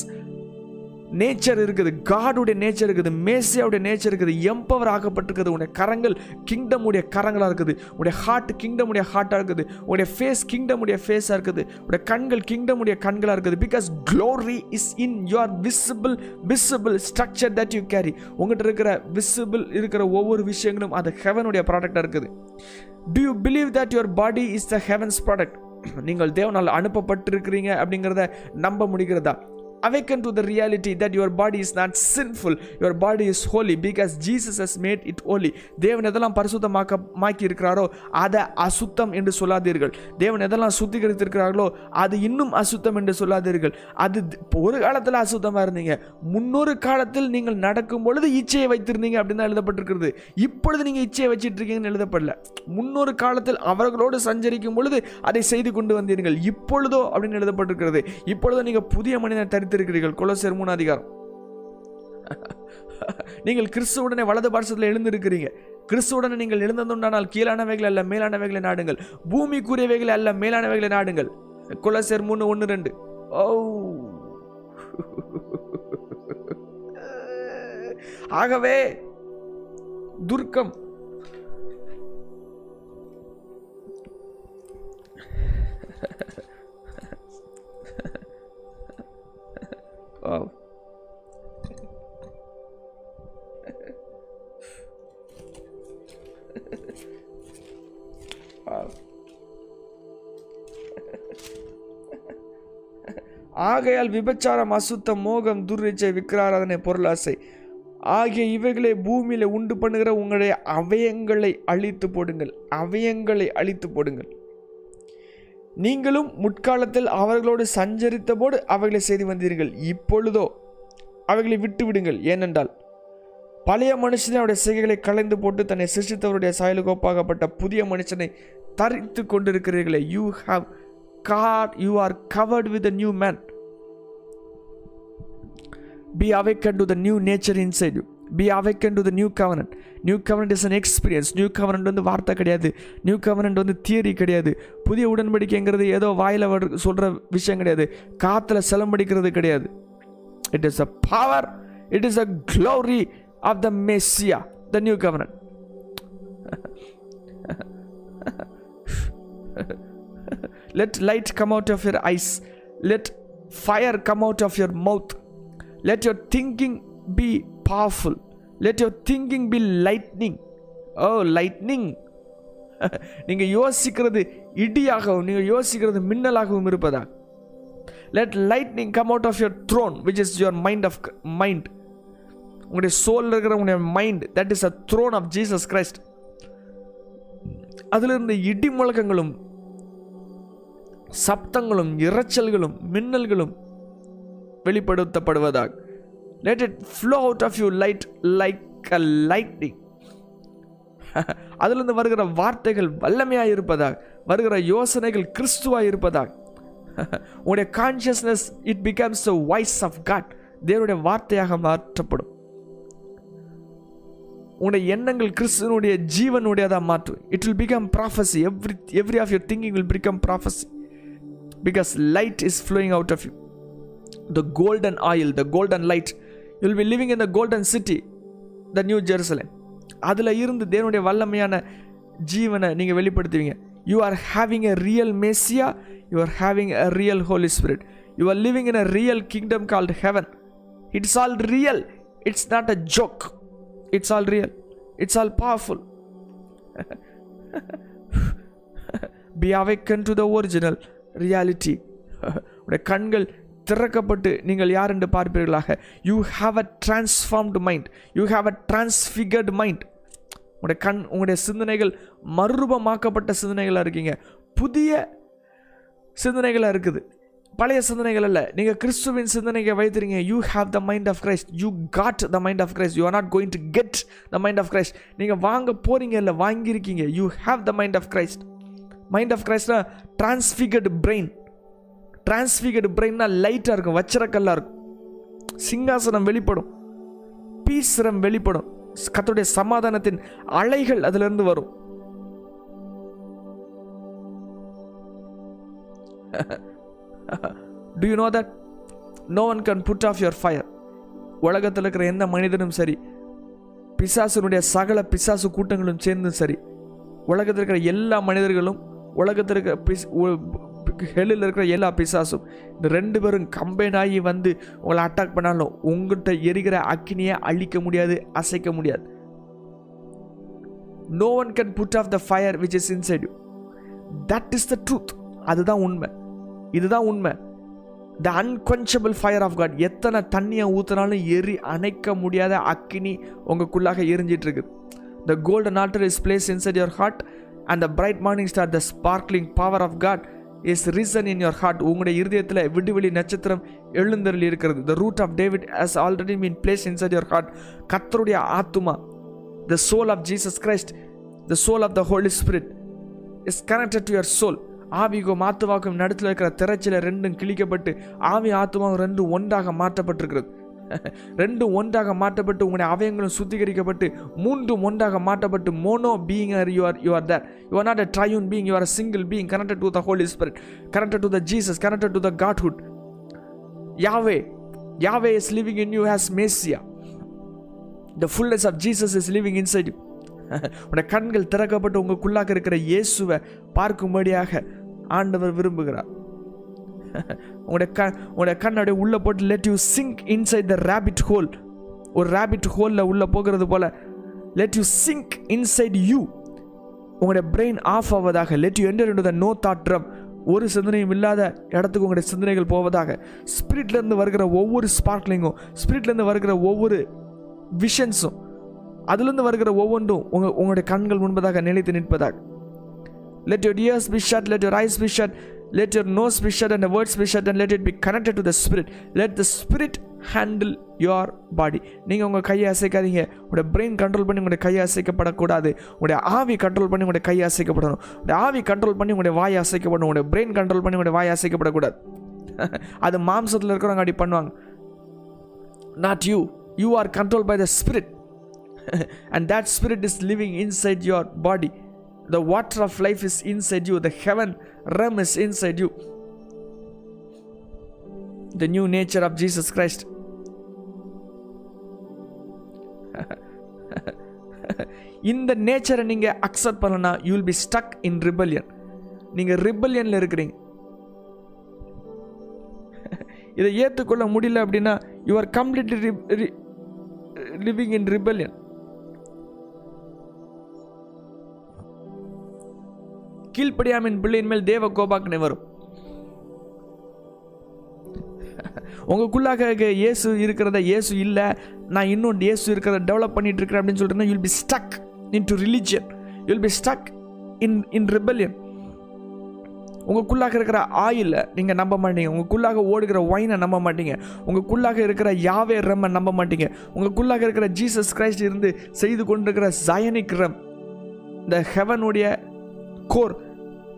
நேச்சர் இருக்குது காடுடைய நேச்சர் இருக்குது மேசியாவுடைய நேச்சர் இருக்குது எம்பவர் ஆக்கப்பட்டிருக்குது உடைய கரங்கள் கிங்டம் உடைய கரங்களாக இருக்குது உடைய ஹார்ட் கிங்டம் உடைய ஹார்ட்டாக இருக்குது உடைய ஃபேஸ் கிங்டம் உடைய ஃபேஸாக இருக்குது உடைய கண்கள் கிங்டம் உடைய கண்களாக இருக்குது because glory is in your visible visible structure that you carry உங்கள்கிட்ட இருக்கிற விசிபிள் இருக்கிற ஒவ்வொரு விஷயங்களும் அது ஹெவனுடைய ப்ராடக்டாக இருக்குது. Do you believe that your body is the heaven's product நீங்கள் தேவனால் அனுப்பப்பட்டிருக்கிறீங்க அப்படிங்கிறத நம்ப முடிகிறதா? Awaken to the reality that your body is not sinful. Your body is holy because jesus has made it holy. தேவன் எதெல்லாம் பரிசுத்தமாக்க மாக்கி இருக்கிறாரோ அதை அசுத்தம் என்று சொல்லாதீர்கள். தேவன் எதெல்லாம் சுத்திகரித்திருக்கிறார்களோ அது இன்னும் அசுத்தம் என்று சொல்லாதீர்கள். அது ஒரு காலத்தில் அசுத்தமாக இருந்தீங்க. முன்னொரு காலத்தில் நீங்கள் நடக்கும் பொழுது இச்சையை வைத்திருந்தீங்க அப்படின்னு தான் எழுதப்பட்டிருக்கிறது. இப்பொழுது நீங்கள் இச்சையை வச்சிட்டு இருக்கீங்கன்னு எழுதப்படல. முன்னொரு காலத்தில் அவர்களோடு சஞ்சரிக்கும் பொழுது அதை செய்து கொண்டு வந்தீர்கள். இப்பொழுதோ அப்படின்னு எழுதப்பட்டிருக்கிறது. இப்பொழுதோ நீங்கள் புதிய மனிதனை தரித்திருக்கிறீர்கள் கொலோசியர் மூணு அதிகாரம். நீங்கள் கிறிஸ்துவுடனே வலது பாரசத்தில் எழுந்திருக்கிறீங்க. கிறிஸ்துவுடனே நீங்கள் எழுந்ததுண்டானால் கீழானவைகள் அல்ல மேலானவைகளை நாடுங்கள். பூமிக்குரியவைகள் அல்ல மேலானவைகளை நாடுங்கள். குலசேர் மூணு ஒன்று ரெண்டு. ஓ ஆகவே துர்க்கம். Oh. Wow. ஆகையால் விபச்சாரம் அசுத்தம் மோகம் துர்ரிச்சை விக்கிராராதனை பொருளாசை ஆகிய இவைகளை பூமியில உண்டு பண்ணுகிற உங்களுடைய அவயங்களை அழித்து போடுங்கள் அவயங்களை அழித்து போடுங்கள் நீங்களும் முற்காலத்தில் அவர்களோடு சஞ்சரித்த போது அவைகளை செய்து வந்தீர்கள். இப்பொழுதோ அவைகளை விட்டுவிடுங்கள். ஏனென்றால் பழைய மனுஷனை அவருடைய செய்கைகளை கலைந்து போட்டு தன்னை சிருஷ்டித்தவருடைய சாயலுக்கு புதிய மனுஷனை தரித்து கொண்டிருக்கிறீர்களே. You have car you are covered with new man be awaken to the new nature inside you be awaken to the new covenant new covenant is an experience new covenant வந்து வார்த்தை கிடையாது நியூ கவர்னன்ட் வந்து theory கிடையாது புதிய உடன்படிக்கைங்கிறது ஏதோ வாயில் சொல்கிற விஷயம் கிடையாது காற்றுல செலம்படிக்கிறது கிடையாது it is a power it is a glory of the Messiah the new covenant let light come out of your eyes let fire come out of your mouth let your thinking be powerful. Let your thinking be lightning oh lightning நீங்கள் யோசிக்கிறது இடியாகவும் நீங்கள் யோசிக்கிறது மின்னலாகவும் இருப்பதா? Let lightning come out of your throne which is your mind of mind உங்களுடைய soul இருக்கிற உங்களுடைய mind that is a throne of Jesus Christ அதிலிருந்து இடி முழக்கங்களும் சப்தங்களும் இரைச்சல்களும் மின்னல்களும் வெளிப்படுத்தப்படுவதாக. Let it flow out of you light like a lightning அதிலிருந்து வருகிற வார்த்தைகள் வல்லமையாக இருப்பதாக வருகிற யோசனைகள் கிறிஸ்துவாக இருப்பதாக உங்களுடைய consciousness it becomes the voice of God தேவனுடைய வார்த்தையாக மாற்றப்படும். உங்களுடைய எண்ணங்கள் கிறிஸ்துவனுடைய ஜீவனுடையதாக மாற்றும் it will become prophecy every every of your thinking will become prophecy because light is flowing out of you the golden oil the golden light will be living in the golden city the new Jerusalem அதில் இருந்து தேவனுடைய வல்லமையான ஜீவனை நீங்கள் வெளிப்படுத்துவீங்க. You are having a real Messiah you are having a real holy spirit you are living in a real kingdom called heaven it's all real it's not a joke it's all real it's all powerful be awaken to the original reality உடைய கண்கள் திறக்கப்பட்டு நீங்கள் யார் என்று பார்ப்பீர்களாக? You have a transformed mind you have a transfigured mind உங்களுடைய கண் உங்களுடைய சிந்தனைகள் மறுரூபமாக்கப்பட்ட சிந்தனைகளாக இருக்கீங்க. புதிய சிந்தனைகளாக இருக்குது. பழைய சிந்தனைகள் அல்ல. நீங்கள் கிறிஸ்துவின் சிந்தனையை வைத்திருங்க you have the mind of Christ you got the mind of Christ you are not going to get the mind of Christ நீங்கள் வாங்க போகிறீங்க இல்லை வாங்கியிருக்கீங்க. You have the mind of Christ mind of கிரைஸ்ட்னா transfigured brain transfigured பிரெயின்னா லைட்டாக இருக்கும் வச்சிரக்கல்லாக இருக்கும். சிங்காசனம் வெளிப்படும் பீஸ்ரம் வெளிப்படும். கத்துடைய சமாதானத்தின் அலைகள் அதிலிருந்து வரும். Do you know that no one can put off your fire உலகத்தில் இருக்கிற எந்த மனிதனும் சரி பிசாசுனுடைய சகல பிசாசு கூட்டங்களும் சேர்ந்தும் சரி உலகத்தில் இருக்கிற எல்லா மனிதர்களும் உலகத்தில் இருக்கிற பிஸ் ஹெல்லில் இருக்கிற எல்லா பிசாசும் இந்த ரெண்டு பேரும் கம்பைன் ஆகி வந்து உங்களை அட்டாக் பண்ணாலும் உங்கள்கிட்ட எரிகிற அக்கினியை அழிக்க முடியாது அசைக்க முடியாது. No one can put off the fire which is inside you that is the truth அதுதான் உண்மை. இதுதான் உண்மை. The unquenchable fire of God எத்தனை தண்ணியை ஊற்றினாலும் எரி அணைக்க முடியாத அக்கினி உங்களுக்குள்ளாக எரிஞ்சிட்டு இருக்குது the golden altar is placed inside your heart and the bright morning star the sparkling power of God is risen in your heart உங்களுடைய இருதயத்தில் விடுவெளி நட்சத்திரம் எழுந்தருளி இருக்கிறது. The root of David has already been placed inside your heart கத்தருடைய ஆத்துமா the soul of Jesus Christ the soul of the Holy Spirit is connected to your soul ஆவிக்கும் ஆத்துமாக்கும் நடுத்தில் இருக்கிற திரைச்சில ரெண்டும் கிழிக்கப்பட்டு ஆவி ஆத்துமாவும் ரெண்டும் ஒன்றாக மாற்றப்பட்டிருக்கிறது. ரெண்டும் ஒன்றாக மாற்றப்பட்டு உங்களுடைய அவயங்களும் சுத்திகரிக்கப்பட்டு மூன்றும் ஒன்றாக மாற்றப்பட்டு mono being are you are you are you are not a triune being you are single being connected to the holy spirit connected to the Jesus connected to the godhood Yahweh Yahweh is living in you has Messiah the fullness of Jesus is living inside you உடைய கண்கள் திறக்கப்பட்டு உங்களுக்குள்ளாக இருக்கிற இயேசுவை பார்க்கும்படியாக ஆண்டவர் விரும்புகிறார். உங்களுடைய கண் உங்களுடைய கண்ணோடைய உள்ளே போட்டு let you sink inside the rabbit hole ஒரு ரேபிட் ஹோலில் உள்ளே போகிறது போல் let you sink inside you உங்களுடைய brain off ஆவதாக let you enter into the no thought realm ஒரு சிந்தனையும் இல்லாத இடத்துக்கு உங்களுடைய சிந்தனைகள் போவதாக. ஸ்பிரிட்லேருந்து வருகிற ஒவ்வொரு ஸ்பார்க்லிங்கும் ஸ்பிரிட்லேருந்து வருகிற ஒவ்வொரு விஷன்ஸும் அதுலேருந்து வருகிற ஒவ்வொன்றும் உங்கள் உங்களுடைய கண்கள் முன்பதாக நிலைத்து நிற்பதாக. Let your ears be shut let your eyes be shut let your nose nose shut and and words be shut அண்ட் let it be connected to the spirit let the spirit handle your body நீங்கள் உங்கள் கையை அசைக்காதீங்க. உங்களுடைய brain control பண்ணி உங்களுடைய கையை அசைக்கப்படக்கூடாது. உங்களுடைய ஆவி கண்ட்ரோல் பண்ணி உங்களுடைய கையை அசைக்கப்படணும். உங்களுடைய ஆவி கண்ட்ரோல் பண்ணி உங்களுடைய வாய் அசைக்கப்படணும். உங்களுடைய பிரெயின் கண்ட்ரோல் பண்ணி உங்களுடைய வாய் அசைக்கப்படக்கூடாது. அது மாம்சத்தில் இருக்கிறவங்க அப்படி பண்ணுவாங்க. Not you you are control by the spirit and that spirit is living inside your body the water of life is inside you the heaven realm is inside you. The new nature of Jesus Christ. இந்த நேச்சரை நீங்கள் accept பண்ணலனா you will be stuck in rebellion நீங்கள் ரிபல்யனில் இருக்கிறீங்க இதை ஏற்றுக்கொள்ள முடியல அப்படின்னா you are completely living in rebellion கீழ்ப்படியாமின் பிள்ளையின் மேல் தேவ கோபாக்கனை வரும். உங்களுக்குள்ளாக இயேசு இருக்கிறத இயேசு இல்லை நான் இன்னும் இயேசு இருக்கிறத டெவலப் பண்ணிட்டு இருக்கிறேன் அப்படின்னு சொல்லிட்டு you'll be stuck in to religion you'll be stuck in in rebellion உங்களுக்குள்ளாக இருக்கிற ஆயிலை நீங்கள் நம்ப மாட்டீங்க. உங்களுக்குள்ளாக ஓடுகிற ஒயினை நம்ப மாட்டீங்க. உங்களுக்குள்ளாக இருக்கிற யாவே ரம்மை நம்ப மாட்டீங்க. உங்களுக்குள்ளாக இருக்கிற ஜீசஸ் கிரைஸ்ட் இருந்து செய்து கொண்டிருக்கிற ஜயனிக் ரம் இந்த ஹெவனுடைய கோர்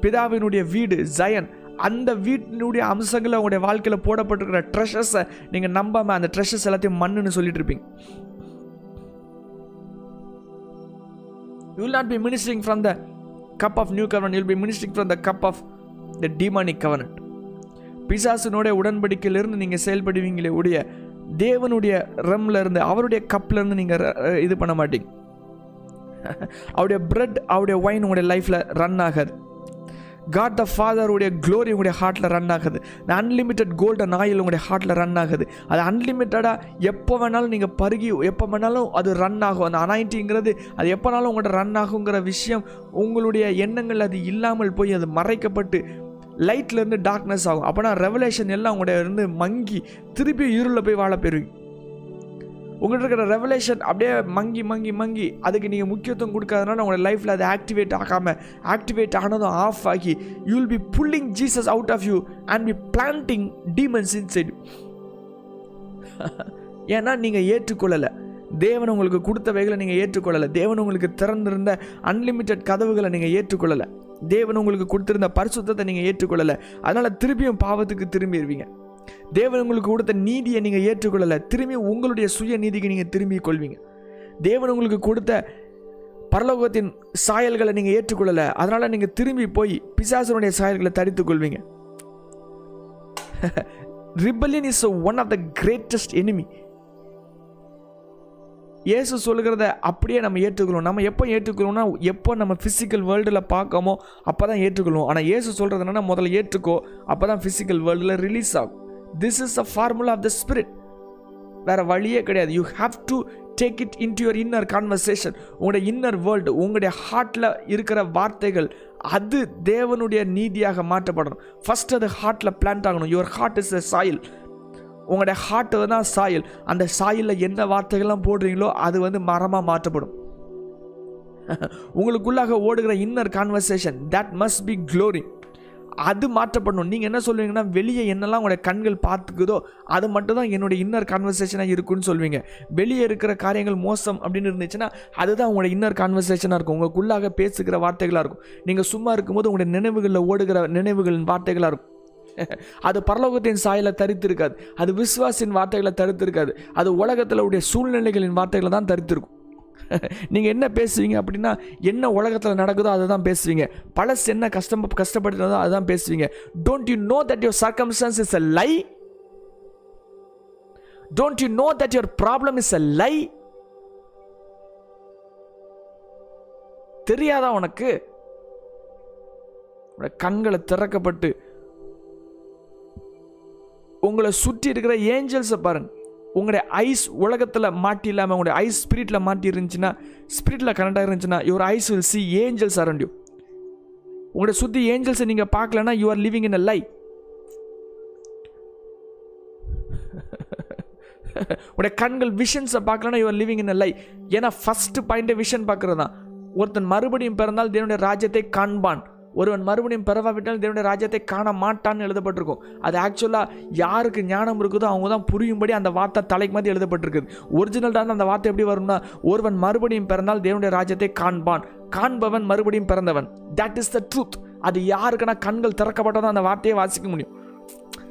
பிதாவினுடைய வீடு ஜயன் அந்த வீட்டினுடைய அம்சங்களை உங்களுடைய வாழ்க்கையில் போடப்பட்டிருக்கிற ட்ரெஷர்ஸை நீங்கள் நம்பாமல் அந்த ட்ரெஷர்ஸ் எல்லாத்தையும் மண்ணுன்னு சொல்லிட்டு இருப்பீங்க. You will not be ministering from the cup of new covenant you'll be ministering from the cup of the demonic covenant பிசாசினுடைய உடன்படிக்கையிலிருந்து நீங்கள் செயல்படுவீங்களே உடைய தேவனுடைய ரம்ல இருந்து அவருடைய கப்லேருந்து நீங்கள் இது பண்ண மாட்டீங்க. அவருடைய பிரெட் அவருடைய ஒயின் உங்களுடைய லைஃப்பில் ரன் ஆகாது. காட் த ஃபாதருடைய க்ளோரி உங்களுடைய ஹார்ட்டில் ரன் ஆகுது. இந்த அன்லிமிட்டெட் கோல்டன் ஆயில் உங்களுடைய ஹார்ட்டில் ரன் ஆகுது. அது அன்லிமிட்டடாக எப்போ வேணாலும் நீங்கள் பருகி எப்போ வேணாலும் அது ரன் ஆகும். அந்த அனாயிட்டிங்கிறது அது எப்போனாலும் உங்கள்கிட்ட ரன் ஆகுங்கிற விஷயம் உங்களுடைய எண்ணங்கள் அது இல்லாமல் போய் அது மறைக்கப்பட்டு லைட்லேருந்து டார்க்னஸ் ஆகும். அப்போனா ரெவலேஷன் எல்லாம் உங்களுடைய இருந்து மங்கி திருப்பி இருளில் போய் வாழ போயிருவீங்க உங்கள்கிட்ட இருக்கிற ரெவலேஷன் அப்படியே மங்கி மங்கி மங்கி. அதுக்கு நீங்கள் முக்கியத்துவம் கொடுக்காதனால உங்களோட லைஃப்பில் அது ஆக்டிவேட் ஆகாமல் ஆக்டிவேட் ஆனதும் ஆஃப் ஆகி you will be pulling Jesus out of you and be planting demons inside ஏன்னா நீங்கள் ஏற்றுக்கொள்ளலை. தேவன் உங்களுக்கு கொடுத்த வகைகளை நீங்கள் ஏற்றுக்கொள்ளலை. தேவன் உங்களுக்கு திறந்திருந்த அன்லிமிட்டெட் கதவுகளை நீங்கள் ஏற்றுக்கொள்ளலை. தேவன் உங்களுக்கு கொடுத்திருந்த பரிசுத்தத்தை நீங்கள் ஏற்றுக்கொள்ளலை. அதனால் திருப்பியும் பாவத்துக்கு திரும்பிடுவீங்க தேவன் உங்களுக்கு கொடுத்த நீதியை நீங்கள் ஏற்றுக்கொள்ளலை. திரும்பி உங்களுடைய சுய நீதிக்கு நீங்கள் திரும்பி கொள்வீங்க. தேவன் உங்களுக்கு கொடுத்த பரலோகத்தின் சாயல்களை நீங்கள் ஏற்றுக்கொள்ளலை. அதனால் நீங்கள் திரும்பி போய் பிசாசனுடைய சாயல்களை தடித்து கொள்வீங்க. Rebellion is one of the greatest enemy இயேசு சொல்கிறத அப்படியே நம்ம ஏற்றுக்கணும் நம்ம எப்போ ஏற்றுக்கணும்னா எப்போ நம்ம ஃபிசிக்கல் வேர்ல்டில் பார்க்கமோ அப்போ தான் ஏற்றுக்கொள்வோம். ஆனால் இயேசு சொல்கிறது முதல்ல ஏற்றுக்கோ அப்போ தான் ஃபிசிக்கல் வேர்ல்டில் ரிலீஸ் ஆகும். This is a formula of the spirit வேறு வழியே கிடையாது. You have to take it in your inner conversation உங்களுடைய இன்னர் வேர்ல்டு உங்களுடைய ஹார்ட்டில் இருக்கிற வார்த்தைகள் அது தேவனுடைய நீதியாக மாற்றப்படணும். ஃபஸ்ட் அது ஹார்ட்டில் பிளான்ட் ஆகணும். Your heart is a soil உங்களுடைய ஹார்ட்டு தான் சாயில் அந்த சாயிலில் என்ன வார்த்தைகள்லாம் போடுறீங்களோ அது வந்து மரமாக மாற்றப்படும். உங்களுக்குள்ளாக ஓடுகிற inner conversation that must be glory அது மாற்றப்படணும். நீங்கள் என்ன சொல்லுவீங்கன்னா வெளியே என்னெல்லாம் உங்களுடைய கண்கள் பார்த்துக்குதோ அது மட்டும் தான் என்னுடைய இன்னர் கான்வர்சேஷனாக இருக்குன்னு சொல்வீங்க வெளியே இருக்கிற காரியங்கள் மோசம் அப்படின்னு இருந்துச்சுன்னா அதுதான் உங்களுடைய இன்னர் கான்வர்சேஷனாக இருக்கும். உங்களுக்குள்ளாக பேசுகிற வார்த்தைகளாக இருக்கும். நீங்கள் சும்மா இருக்கும்போது உங்களுடைய நினைவுகளில் ஓடுகிற நினைவுகளின் வார்த்தைகளாக இருக்கும். அது பரலோகத்தின் சாயலை தரித்திருக்காது. அது விசுவாசின் வார்த்தைகளை தரித்திருக்காது. அது உலகத்தில் உடைய சூழ்நிலைகளின் வார்த்தைகளை தான் தரித்திருக்கும். நீங்கள் என்ன பேசுவீங்க அப்படின்னா என்ன உலகத்தில் நடக்குதோ அதை தான் பேசுவீங்க. பழசு என்ன கஷ்டம் கஷ்டப்படுறதோ அதுதான் பேசுவீங்க. Don't you know that your circumstance is a lie don't you know that your problem is a lie தெரியாதா உனக்கு? கண்களை திறக்கப்பட்டு உங்களை சுற்றி இருக்கிற ஏஞ்சல்ஸை பாருங்க. உங்களுடைய ஐஸ் உலகத்தில் மாட்டி இல்லாமல் உங்களுடைய ஐஸ் ஸ்பிரிட்டில் மாட்டி இருந்துச்சுன்னா ஸ்பிரிட்டில் கனெக்டாக இருந்துச்சுன்னா your eyes will see angels around you உங்களுடைய சுற்றி ஏஞ்சல்ஸை நீங்கள் பார்க்கலன்னா you are living in a lie உடைய கண்கள் விஷன்ஸை பார்க்கலன்னா you are living in a lie ஏன்னா ஃபஸ்ட்டு பாயிண்ட்டே விஷன் பார்க்குறது தான் ஒருத்தன் மறுபடியும் பிறந்தால் தேவனுடைய ராஜ்யத்தை காண்பான். ஒருவன் மறுபடியும் பிறவாவிட்டால் தேவனுடைய ராஜ்யத்தை காண மாட்டான்னு எழுதப்பட்டிருக்கும். அது ஆக்சுவலாக யாருக்கு ஞானம் இருக்குதோ அவங்க தான் புரியும்படி அந்த வார்த்தை தலைக்கு மாதிரி எழுதப்பட்டிருக்குது. ஒரிஜினல்டான அந்த வார்த்தை எப்படி வரும்னா ஒருவன் மறுபடியும் பிறந்தால் தேவனுடைய ராஜ்யத்தை காண்பான். காண்பவன் மறுபடியும் பிறந்தவன். தட் இஸ் த ட்ரூத் அது யாருக்குன்னா கண்கள் திறக்கப்பட்டதான் அந்த வார்த்தையை வாசிக்க முடியும்.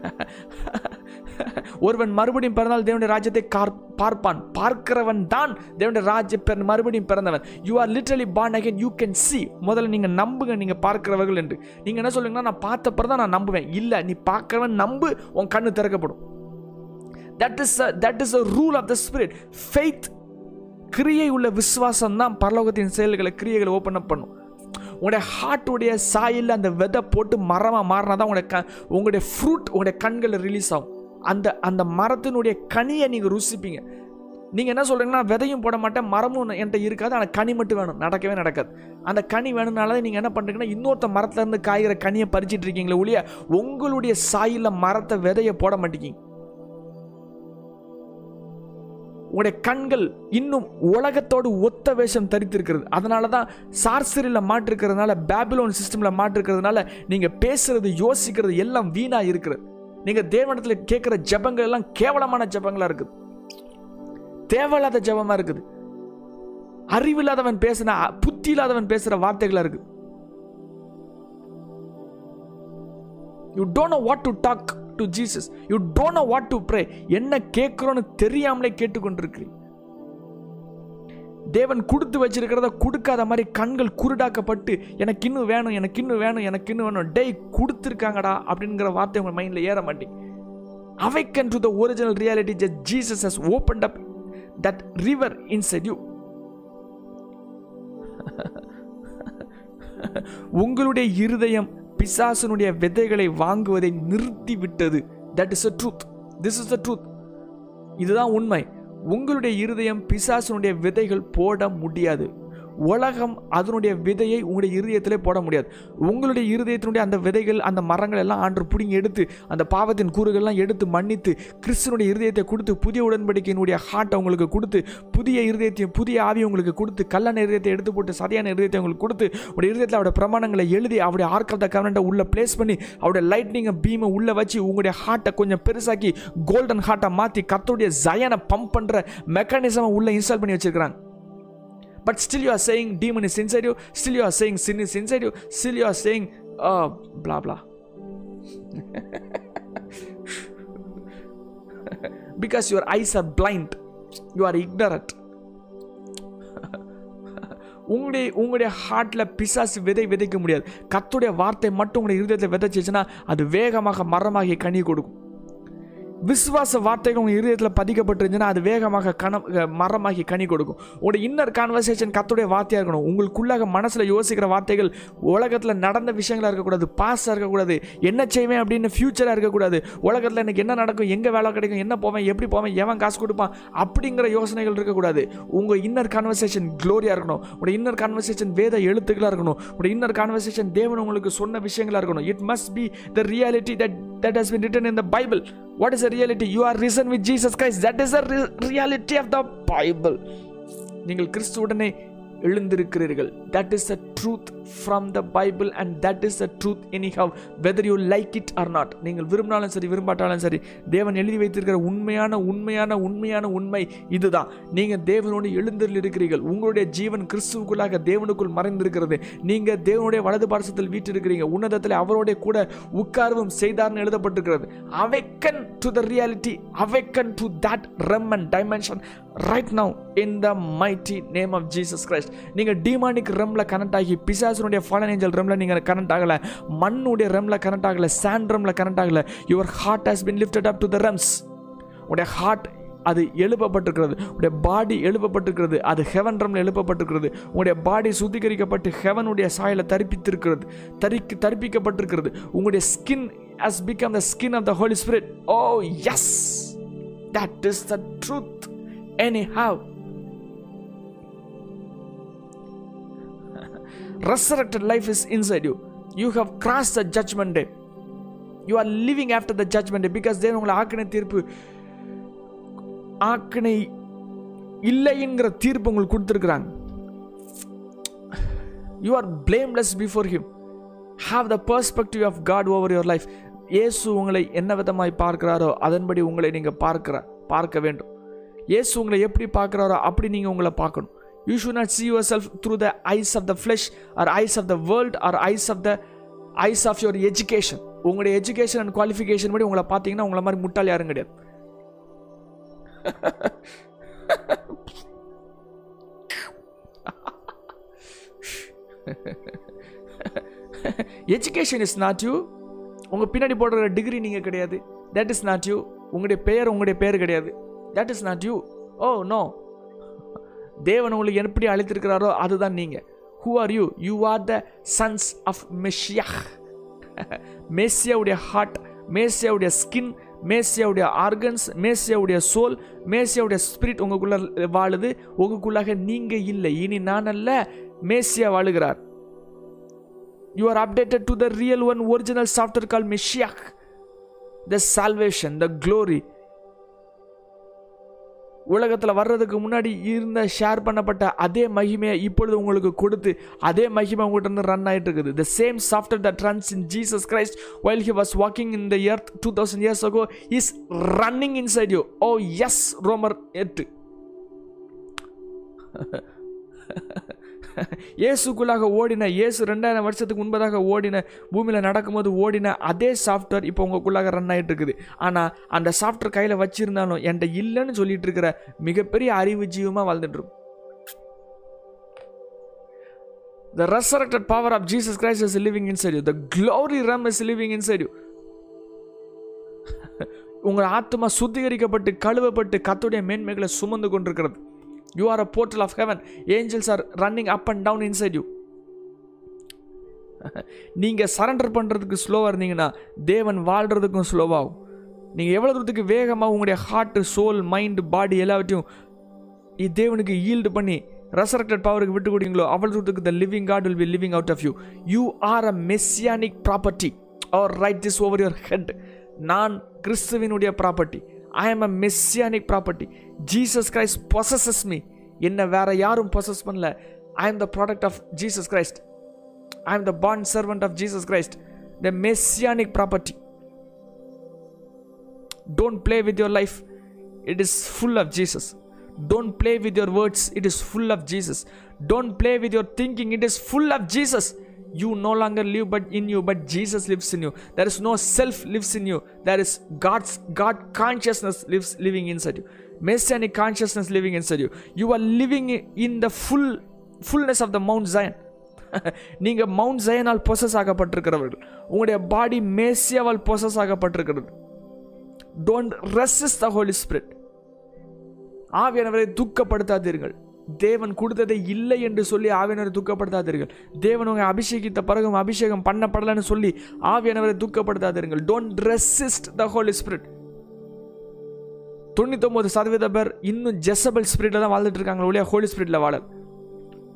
ஒருவன் மறுபடியும் பிறந்தால் தேவனுடைய ராஜ்யத்தை கார் பார்ப்பான். பார்க்கிறவன் தான் தேவனுடைய ராஜ்ய பிற மறுபடியும் பிறந்தவன். You are literally born again you can see முதல்ல நீங்கள் நம்புங்க நீங்கள் பார்க்கிறவர்கள் என்று. நீங்கள் என்ன சொல்லுங்கன்னா நான் பார்த்த பிறந்தான் நான் நம்புவேன். இல்லை நீ பார்க்குறவன் நம்பு உன் கண்ணு திறக்கப்படும். That is that is a rule of the spirit faith கிரியை உள்ள விசுவாசம் தான் பரலோகத்தின் செயல்களை கிரியைகளை ஓப்பன் அப் பண்ணும். உங்களுடைய ஹார்ட்டுடைய சாயில் அந்த விதை போட்டு மரமாக மாறினா தான் உங்களுடைய க உங்களுடைய ஃப்ரூட் உங்களுடைய கண்களில் ரிலீஸ் ஆகும். அந்த அந்த மரத்தினுடைய கனியை நீங்கள் ருசிப்பீங்க. நீங்கள் என்ன சொல்கிறீங்கன்னா விதையும் போட மாட்டேன் மரமும் என்கிட்ட இருக்காது ஆனால் கனி மட்டும் வேணும். நடக்கவே நடக்காது. அந்த கனி வேணும்னால நீங்கள் என்ன பண்ணுறீங்கன்னா இன்னொருத்த மரத்துலேருந்து காய்கிற கனியை பறிச்சிட்டு இருக்கீங்களே ஒழிய உங்களுடைய சாயில் மரத்தை விதையை போட மாட்டேங்கிங்க உங்களுடைய கண்கள் இன்னும் உலகத்தோடு ஒத்த வேஷம் தரித்திருக்கிறது. அதனால தான் சார்சரியில் மாற்றிருக்கிறதுனால பேபிலோன் சிஸ்டமில் மாற்றிருக்கிறதுனால நீங்கள் பேசுறது யோசிக்கிறது எல்லாம் வீணாக இருக்கிறது. நீங்கள் தேவனத்தில் கேட்குற ஜபங்கள் எல்லாம் கேவலமான ஜபங்களாக இருக்குது. தேவையில்லாத ஜபமாக இருக்குது. அறிவில்லாதவன் பேசின புத்தி இல்லாதவன் பேசுகிற வார்த்தைகளாக இருக்குது. You don't know what to talk to Jesus you don't know what to pray என்ன கேட்குறோன்னு தெரியாமலே கேட்டுக்கொண்டிருக்கிறீங்க தேவன் கொடுத்து வச்சிருக்கிறத கொடுக்காத மாதிரி கண்கள் குருடாக்கப்பட்டு எனக்கு இன்னும் வேணும் எனக்கு இன்னும் வேணும் எனக்கு இன்னும் வேணும். டேய் கொடுத்துருக்காங்கடா அப்படிங்கிற வார்த்தை உங்கள் மைண்டில் ஏற மாட்டேங்க awaken to the original reality just Jesus has opened up that river inside you உங்களுடைய இருதயம் பிசாசனுடைய விதைகளை வாங்குவதை நிறுத்தி விட்டது that is a truth this is a truth இதுதான் உண்மை. உங்களுடைய இருதயம் பிசாசனுடைய விதைகள் போட முடியாது. உலகம் அதனுடைய விதையை உங்களுடைய இருதயத்திலே போட முடியாது. உங்களுடைய இருதயத்தினுடைய அந்த விதைகள் அந்த மரங்கள் எல்லாம் ஆண்டு பிடிங்கி எடுத்து அந்த பாவத்தின் கூறுகள்லாம் எடுத்து மன்னித்து கிறிஸ்தனுடைய இருதயத்தை கொடுத்து புதிய உடன்படிக்கையினுடைய ஹார்ட்டை உங்களுக்கு கொடுத்து புதிய இருதயத்தையும் புதிய ஆவி உங்களுக்கு கொடுத்து கல்லண இருதயத்தை எடுத்து போட்டு சதியான இருதயத்தை உங்களுக்கு கொடுத்து உடைய இருதயத்தில் அவருடைய பிரமாணங்களை எழுதி அவருடைய ஆர்க் ஆஃப் த கவர்னண்ட்டை பிளேஸ் பண்ணி அவருடைய லைட்னிங்கை பீமை உள்ள வச்சு உங்களுடைய ஹார்ட்டை கொஞ்சம் பெருசாக்கி கோல்டன் ஹார்ட்டை மாற்றி கத்தோடைய ஜயனை பம்ப் பண்ணுற மெக்கானிசமை உள்ளே இன்ஸ்டால் பண்ணி வச்சுருக்கிறாங்க. But still you are saying demon is inside you still you are saying sin is inside you still you are saying uh, blah blah because your eyes are blind you are ignorant உங்களுடைய உங்களுடைய ஹார்ட்டில் பிசாசு விதை விதைக்க முடியாது கத்துடைய வார்த்தை மட்டும் உங்களுடைய இருதயத்தை விதைச்சிச்சுன்னா அது வேகமாக மரமாகி கனி கொடுக்கும் விசுவாச வார்த்தைகள் உங்கள் இருதயத்தில் பதிக்கப்பட்டிருந்துச்சுன்னா அது வேகமாக கண மரமாகி கனி கொடுக்கும். உங்களோட இன்னர் கான்வர்சேஷன் கத்துடைய வார்த்தையாக இருக்கணும். உங்களுக்குள்ளாக மனசில் யோசிக்கிற வார்த்தைகள் உலகத்தில் நடந்த விஷயங்களாக இருக்கக்கூடாது பாஸாக இருக்கக்கூடாது என்ன செய்வேன் அப்படின்னு ஃப்யூச்சராக இருக்கக்கூடாது உலகத்தில் எனக்கு என்ன நடக்கும் எங்கே வேலை கிடைக்கும் என்ன போவேன் எப்படி போவேன் எவன் காசு கொடுப்பான் அப்படிங்கிற யோசனைகள் இருக்கக்கூடாது. உங்கள் இன்னர் கான்வர்சேஷன் க்ளோரியாக இருக்கணும். உங்களோட இன்னர் கான்வர்சேஷன் வேத எழுத்துக்களாக இருக்கணும். உங்களோட இன்னர் கான்வர்சேஷன் தேவன் உங்களுக்கு சொன்ன விஷயங்களாக இருக்கணும். It must be the reality that that has been written in the Bible what is the reality you are risen with jesus christ that is the re- reality of the bible நீங்கள் கிறிஸ்துவுடனே எழுந்திருக்கிறீர்கள். That is a truth from the Bible and that is a truth anyhow whether you like it or not நீங்கள் விரும்பினாலும் சரி விரும்பாட்டாலும் சரி தேவன் எழுதி வைத்திருக்கிற உண்மையான உண்மையான உண்மையான உண்மை இதுதான். நீங்கள் தேவனோடு எழுந்திரில் இருக்கிறீர்கள். உங்களுடைய ஜீவன் கிறிஸ்துவுக்குள்ளாக தேவனுக்குள் மறைந்திருக்கிறது. நீங்கள் தேவனுடைய வலது பாரசத்தில் வீட்டிருக்கிறீங்க உன்னதத்தில் அவரோட கூட உட்கார்வும் செய்தார்னு எழுதப்பட்டிருக்கிறது. Awaken to the reality awaken to that realm and dimension right now in the mighty name of Jesus Christ நீங்கள் டிமானிக் ரம்ல கனெக்ட் ஆகி பிசாசனுடைய ஃபாலன் ஏஞ்சல் ரெம்ல நீங்கள் கனெக்ட் ஆகலை. மண்ணுடைய ரம்மில் கனெக்ட் ஆகலை. சாண்ட் ரெம்ல கனெக்ட் ஆகலை. Your heart has been lifted up to the realms உடைய ஹார்ட் அது எழுப்பப்பட்டிருக்கிறது. உடைய பாடி எழுப்பப்பட்டிருக்கிறது. அது ஹெவன் ரம்ல எழுப்பப்பட்டிருக்கிறது. உங்களுடைய பாடி சுத்திகரிக்கப்பட்டு ஹெவனுடைய சாயில தரிப்பித்திருக்கிறது. தரிக்கு தரிப்பிக்கப்பட்டிருக்கிறது. உங்களுடைய skin has become the skin of the Holy Spirit oh yes that is the truth anyhow resurrected life is inside you. You have crossed the judgment day. You are living after the judgment day because தேவன் உங்களை ஆக்கினை தீர்ப்பு ஆக்கினை இல்லைங்கிற தீர்ப்பு உங்களுக்கு கொடுத்துருக்குறாங்க. You are blameless before him have the perspective of God over your life இயேசு உங்களை என்ன விதமாய் பார்க்கிறாரோ அதன்படி உங்களை நீங்கள் பார்க்கிற பார்க்க வேண்டும். இயேசு உங்களை எப்படி பார்க்குறாரோ அப்படி நீங்கள் உங்களை பார்க்கணும். You should not see yourself through the eyes of the flesh or eyes of the world or eyes of the eyes of your education உங்களுடைய எஜுகேஷன் அண்ட் குவாலிஃபிகேஷன் படி உங்களை பார்த்தீங்கன்னா உங்களை மாதிரி முட்டாள் யாரும் கிடையாது. எஜுகேஷன் இஸ் நாட் யூ உங்கள் பின்னாடி போடுற டிகிரி நீங்கள் கிடையாது. தட் இஸ் நாட் யூ உங்களுடைய பெயர் உங்களுடைய பெயர் கிடையாது. That is not you oh no தேவன் உங்களை எப்படி அழைத்திருக்கிறாரோ அதுதான் நீங்கள் who are you you are the sons of Messiah மேசியாவுடைய heart மேசியாவுடைய ஸ்கின் மேசியாவுடைய ஆர்கன்ஸ் மேசியாவுடைய சோல் மேசியாவுடைய ஸ்பிரிட் உங்களுக்குள்ள வாழுது உங்களுக்குள்ளாக நீங்கள் இல்லை. இனி நான் அல்ல மேசியா வாழுகிறார். You are updated to the real one original software call Mashiach the salvation the glory உலகத்தில் வர்றதுக்கு முன்னாடி இருந்த ஷேர் பண்ணப்பட்ட அதே மகிமையை இப்பொழுது உங்களுக்கு கொடுத்து அதே மகிமை உங்கள்கிட்ட இருந்து ரன் ஆகிட்டு இருக்குது. The same software that runs in Jesus Christ while he was walking in the earth two thousand years ago is running inside you oh yes ரோமர் எட்டு இயேசுக்குள்ளாக ஓடின இயேசு ரெண்டாயிரம் வருஷத்துக்கு முன்பதாக ஓடின பூமியில் நடக்கும்போது ஓடின அதே சாஃப்ட்வேர் இப்போ உங்களுக்குள்ளாக ரன் ஆகிட்டு இருக்குது ஆனால் அந்த சாஃப்ட்வேர் கையில் வச்சிருந்தாலும் என்கிட்ட இல்லைன்னு சொல்லிட்டு இருக்கிற மிகப்பெரிய அறிவு ஜீவமாக வாழ்ந்துட்டு த The resurrected power of Jesus Christ is living inside you. The glory realm is living inside you. உங்கள் ஆத்மா சுத்திகரிக்கப்பட்டு கழுவப்பட்டு கத்துடைய மேன்மைகளை சுமந்து கொண்டிருக்கிறது you are a portal of heaven angels are running up and down inside you நீங்கள் surrender பண்ணுறதுக்கு ஸ்லோவாக இருந்தீங்கன்னா தேவன் வாழ்கிறதுக்கும் ஸ்லோவாகும் நீங்கள் எவ்வளோ தூரத்துக்கு வேகமாக உங்களுடைய ஹார்ட்டு சோல் மைண்டு பாடி எல்லாவற்றையும் தேவனுக்கு ஈல்டு பண்ணி ரெசரக்டட் பவருக்கு விட்டு கொடுங்களோ அவ்வளோ தூரத்துக்கு the living God will be living out of you you are a Messianic property or write this over your head நான் கிறிஸ்துவினுடைய property I am a Messianic property Jesus Christ possesses me என்ன வேற யாரும் possess பண்ணல I am the product of Jesus Christ I am the bond servant of Jesus Christ the Messianic property Don't play with your life. It is full of Jesus. Don't play with your words. It is full of Jesus. Don't play with your thinking. It is full of Jesus. You no longer live but in you, but Jesus lives in you. There is no self lives in you. There is God's God consciousness lives living inside you. Messianic consciousness living inside you. You are living in the full fullness of the Mount Zion. நீங்க Mount ஜயனால் possess ஆகப்பட்டிருக்கிறவர்கள் உங்களுடைய body மேசியாவால் possess ஆகப்பட்டிருக்கிறது don't resist the Holy Spirit ஆவியானவரை துக்கப்படுத்தாதீர்கள் தேவன் கொடுத்ததை இல்லை என்று சொல்லி ஆவியானவரை துக்கப்படுத்தாதீர்கள். தேவன் உங்க அபிஷேகித்த பிறகும் அபிஷேகம் பண்ணப்படலைன்னு சொல்லி ஆவியானவரை துக்கப்படுத்தாதீர்கள். Don't resist the Holy Spirit தொண்ணூத்தொம்பது சதவீத பேர் இன்னும் ஜெசபல் ஸ்பிரிட்ல தான் வாழ்ந்துட்டு இருக்காங்க ஒழியா ஹோலி ஸ்பிரிட்ல வாழ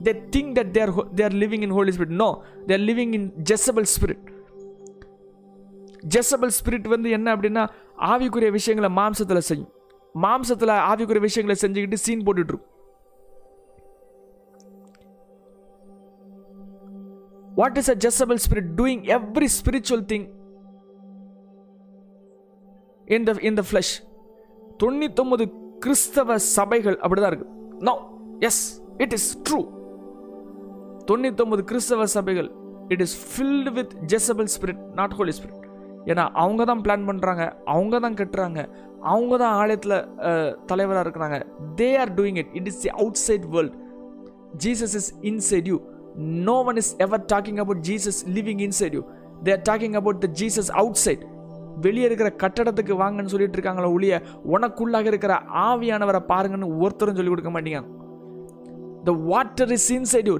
they think that they're they're living in Holy Spirit no they're living in Jezebel spirit Jezebel spirit வந்து என்ன அப்படின்னா ஆவிக்குரிய விஷயங்களை மாம்சத்தில் செய்யும். மாம்சத்தில் ஆவிக்குரிய விஷயங்களை செஞ்சுக்கிட்டு scene போட்டுட்ருக்கும் what is a Jezebel spirit doing every spiritual thing in the in the flesh தொண்ணூத்தொன்பது கிறிஸ்தவ சபைகள் அப்படிதான் இருக்கு. No yes it is true தொண்ணூத்தொம்பது கிறிஸ்தவ சபைகள் it is filled with Jezebel spirit not Holy Spirit ஏன்னா அவங்க தான் பிளான் பண்ணுறாங்க அவங்க தான் கட்டுறாங்க அவங்க தான் ஆலயத்தில் தலைவராக இருக்கிறாங்க. They are doing it it is the outside world Jesus is inside you no one is ever talking about Jesus living inside you they talking about the Jesus outside வெளியே இருக்கிற கட்டடத்துக்கு வாங்கன்னு சொல்லிட்டு இருக்காங்களோ ஒழிய உனக்குள்ளாக இருக்கிற ஆவியானவரை பாருங்கன்னு ஒருத்தரும் சொல்லி கொடுக்க மாட்டீங்க. The water is inside you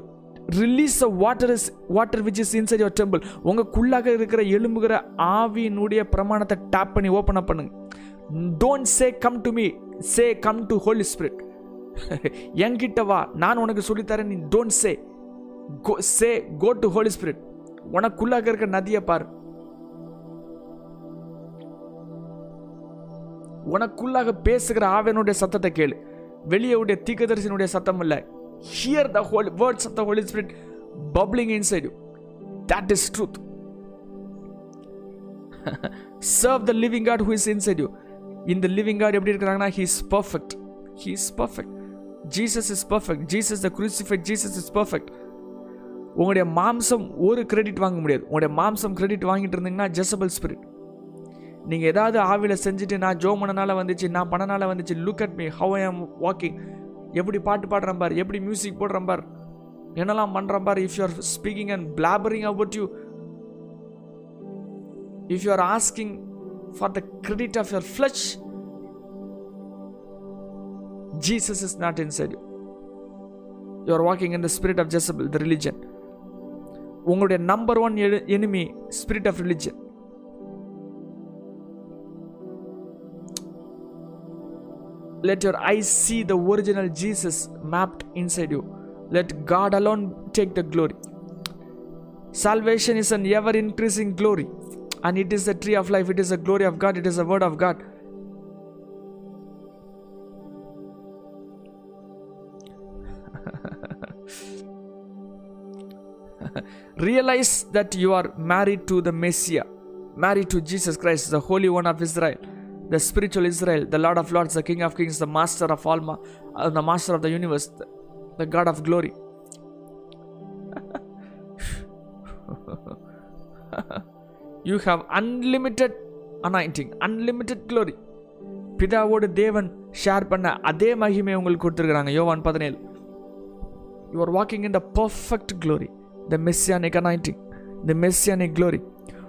release the water is water which is inside your temple உங்களுக்குள்ளாக இருக்கிற எலும்புகிற ஆவியினுடைய பிரமாணத்தை டேப் பண்ணி ஓப்பன் அப் பண்ணுங்க. Don't say come to me say come to Holy Spirit என்கிட்ட வா. நான் உனக்கு சொல்லித்தரேன். நீ don't say say go to Holy Spirit உனக்குள்ளாக இருக்க நதியை பார். உனக்குள்ளாக பேசுகிற ஆவியனுடைய சத்தத்தை கேளு. வெளியே உடைய தீக்கதரிசனுடைய சத்தம் இல்லை. Hear the whole words of the Holy Spirit bubbling inside you that is truth serve the living God who is inside you இந்த லிவிங் காட் எப்படி இருக்கிறாங்கன்னா he is perfect he is perfect Jesus is perfect Jesus the crucified Jesus is perfect உங்களுடைய மாம்சம் ஒரு credit வாங்க முடியாது. உங்களுடைய மாம்சம் கிரெடிட் வாங்கிட்டு இருந்தீங்கன்னா ஜெசபல் ஸ்பிரிட் நீங்கள் ஏதாவது ஆவியில் செஞ்சுட்டு நான் ஜோ பண்ணனால வந்துச்சு நான் பண்ணனால வந்துச்சு look at me how I am walking எப்படி பாட்டு பாடுறேன் பார் எப்படி மியூசிக் போடுறேன் பார் என்னெல்லாம் பண்ணுறேன் பார் if you are speaking and blabbering about you if you are asking for the credit of your flesh Jesus is not inside you are walking in the spirit of Jezebel the religion உங்களுடைய number one enemy spirit of religion let your eyes see the original Jesus mapped inside you. Let God alone take the glory. Salvation is an ever increasing glory, and it is the tree of life, it is the glory of God, it is the word of God. Realize that you are married to the Messiah, married to Jesus Christ, the Holy One of Israel the spiritual Israel, the Lord of Lords, the King of Kings, the Master of all, ma- uh, the Master of the universe, the, the God of glory. you have unlimited anointing, unlimited glory. பிதாவோடு தேவன் share பண்ண அதே மகிமை உங்களுக்கு கொடுத்துருக்குறாங்க யோவான் பதினேழு you are walking in the perfect glory the Messianic anointing the Messianic glory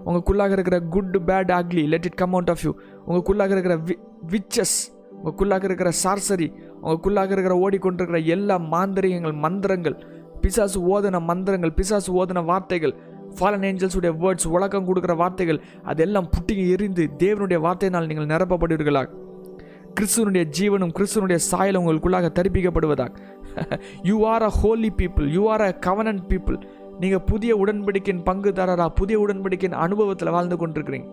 உங்களுக்குள்ளாக இருக்கிற good bad ugly let it come out of you உங்களுக்குள்ளாக இருக்கிற வி விச்சஸ் உங்களுக்குள்ளாக இருக்கிற சார்சரி உங்களுக்குள்ளாக இருக்கிற ஓடிக்கொண்டிருக்கிற எல்லா மாந்திரியங்கள் மந்திரங்கள் பிசாசு ஓதன மந்திரங்கள் பிசாசு ஓதன வார்த்தைகள் ஃபாலன் ஏஞ்சல்ஸுடைய வேர்ட்ஸ் உலகம் கொடுக்குற வார்த்தைகள் அதெல்லாம் புட்டிங்க எரிந்து தேவனுடைய வார்த்தையினால் நீங்கள் நிரப்பப்படுவீர்களாக. கிறிஸ்துவனுடைய ஜீவனும் கிறிஸ்துவனுடைய சாயலும் உங்களுக்குள்ளாக தரிப்பிக்கப்படுவதாக. You are a holy people you are a covenant people நீங்கள் புதிய உடன்படிக்கையின் பங்குதாரராக புதிய உடன்படிக்கையின் அனுபவத்தில் வாழ்ந்து கொண்டிருக்கிறீங்க.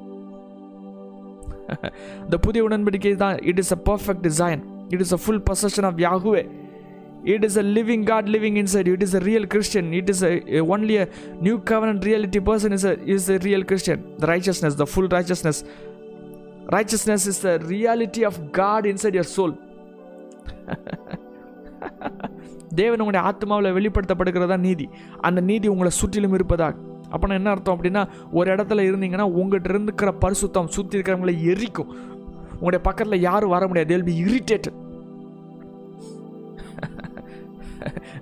இந்த புதிய உடன்படிக்கை தான் it is a perfect design it is a full possession of Yahweh it is a living God living inside it is a real Christian it is only a new கவர்னன் reality person is is a real Christian the righteousness the full righteousness righteousness is the reality of God inside your soul தேவன் உங்களுடைய ஆத்மாவில் வெளிப்படுத்தப்படுகிறதா நீதி. அந்த நீதி உங்களை சுற்றிலும் இருப்பதாக அப்போனா என்ன அர்த்தம் அப்படின்னா ஒரு இடத்துல இருந்தீங்கன்னா உங்கள்கிட்ட இருக்கிற பரிசுத்தம் சுற்றி இருக்கிறவங்களை எரிக்கும். உங்களுடைய பக்கத்தில் யாரும் வர முடியாது. They'll be irritated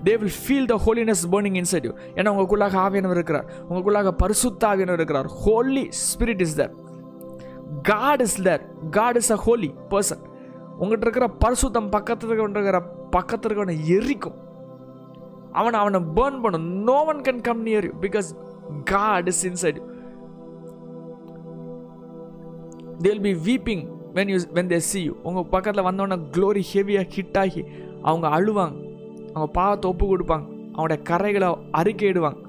they will feel the holiness burning inside you ஏன்னா உங்களுக்குள்ளாக ஆவியனவர் இருக்கிறார். உங்களுக்குள்ளாக பரிசுத்த ஆவியனவர் இருக்கிறார். Holy Spirit is there God is there God is a holy person உங்கள்கிட்ட இருக்கிற பரிசுத்தம் பக்கத்தில் இருக்கிற பக்கத்தில் இருக்கவனை எரிக்கும். அவனை அவனை பேர்ன் பண்ணும். No one can come near you because God is inside you they'll be weeping when you when they see you உங்கள் பக்கத்தில் வந்தோடனே க்ளோரி ஹெவியாக ஹிட் ஆகி அவங்க அழுவாங்க. அவங்க பாவத்தை ஒப்பு கொடுப்பாங்க. அவனுடைய கரைகளை அறிக்கையிடுவாங்க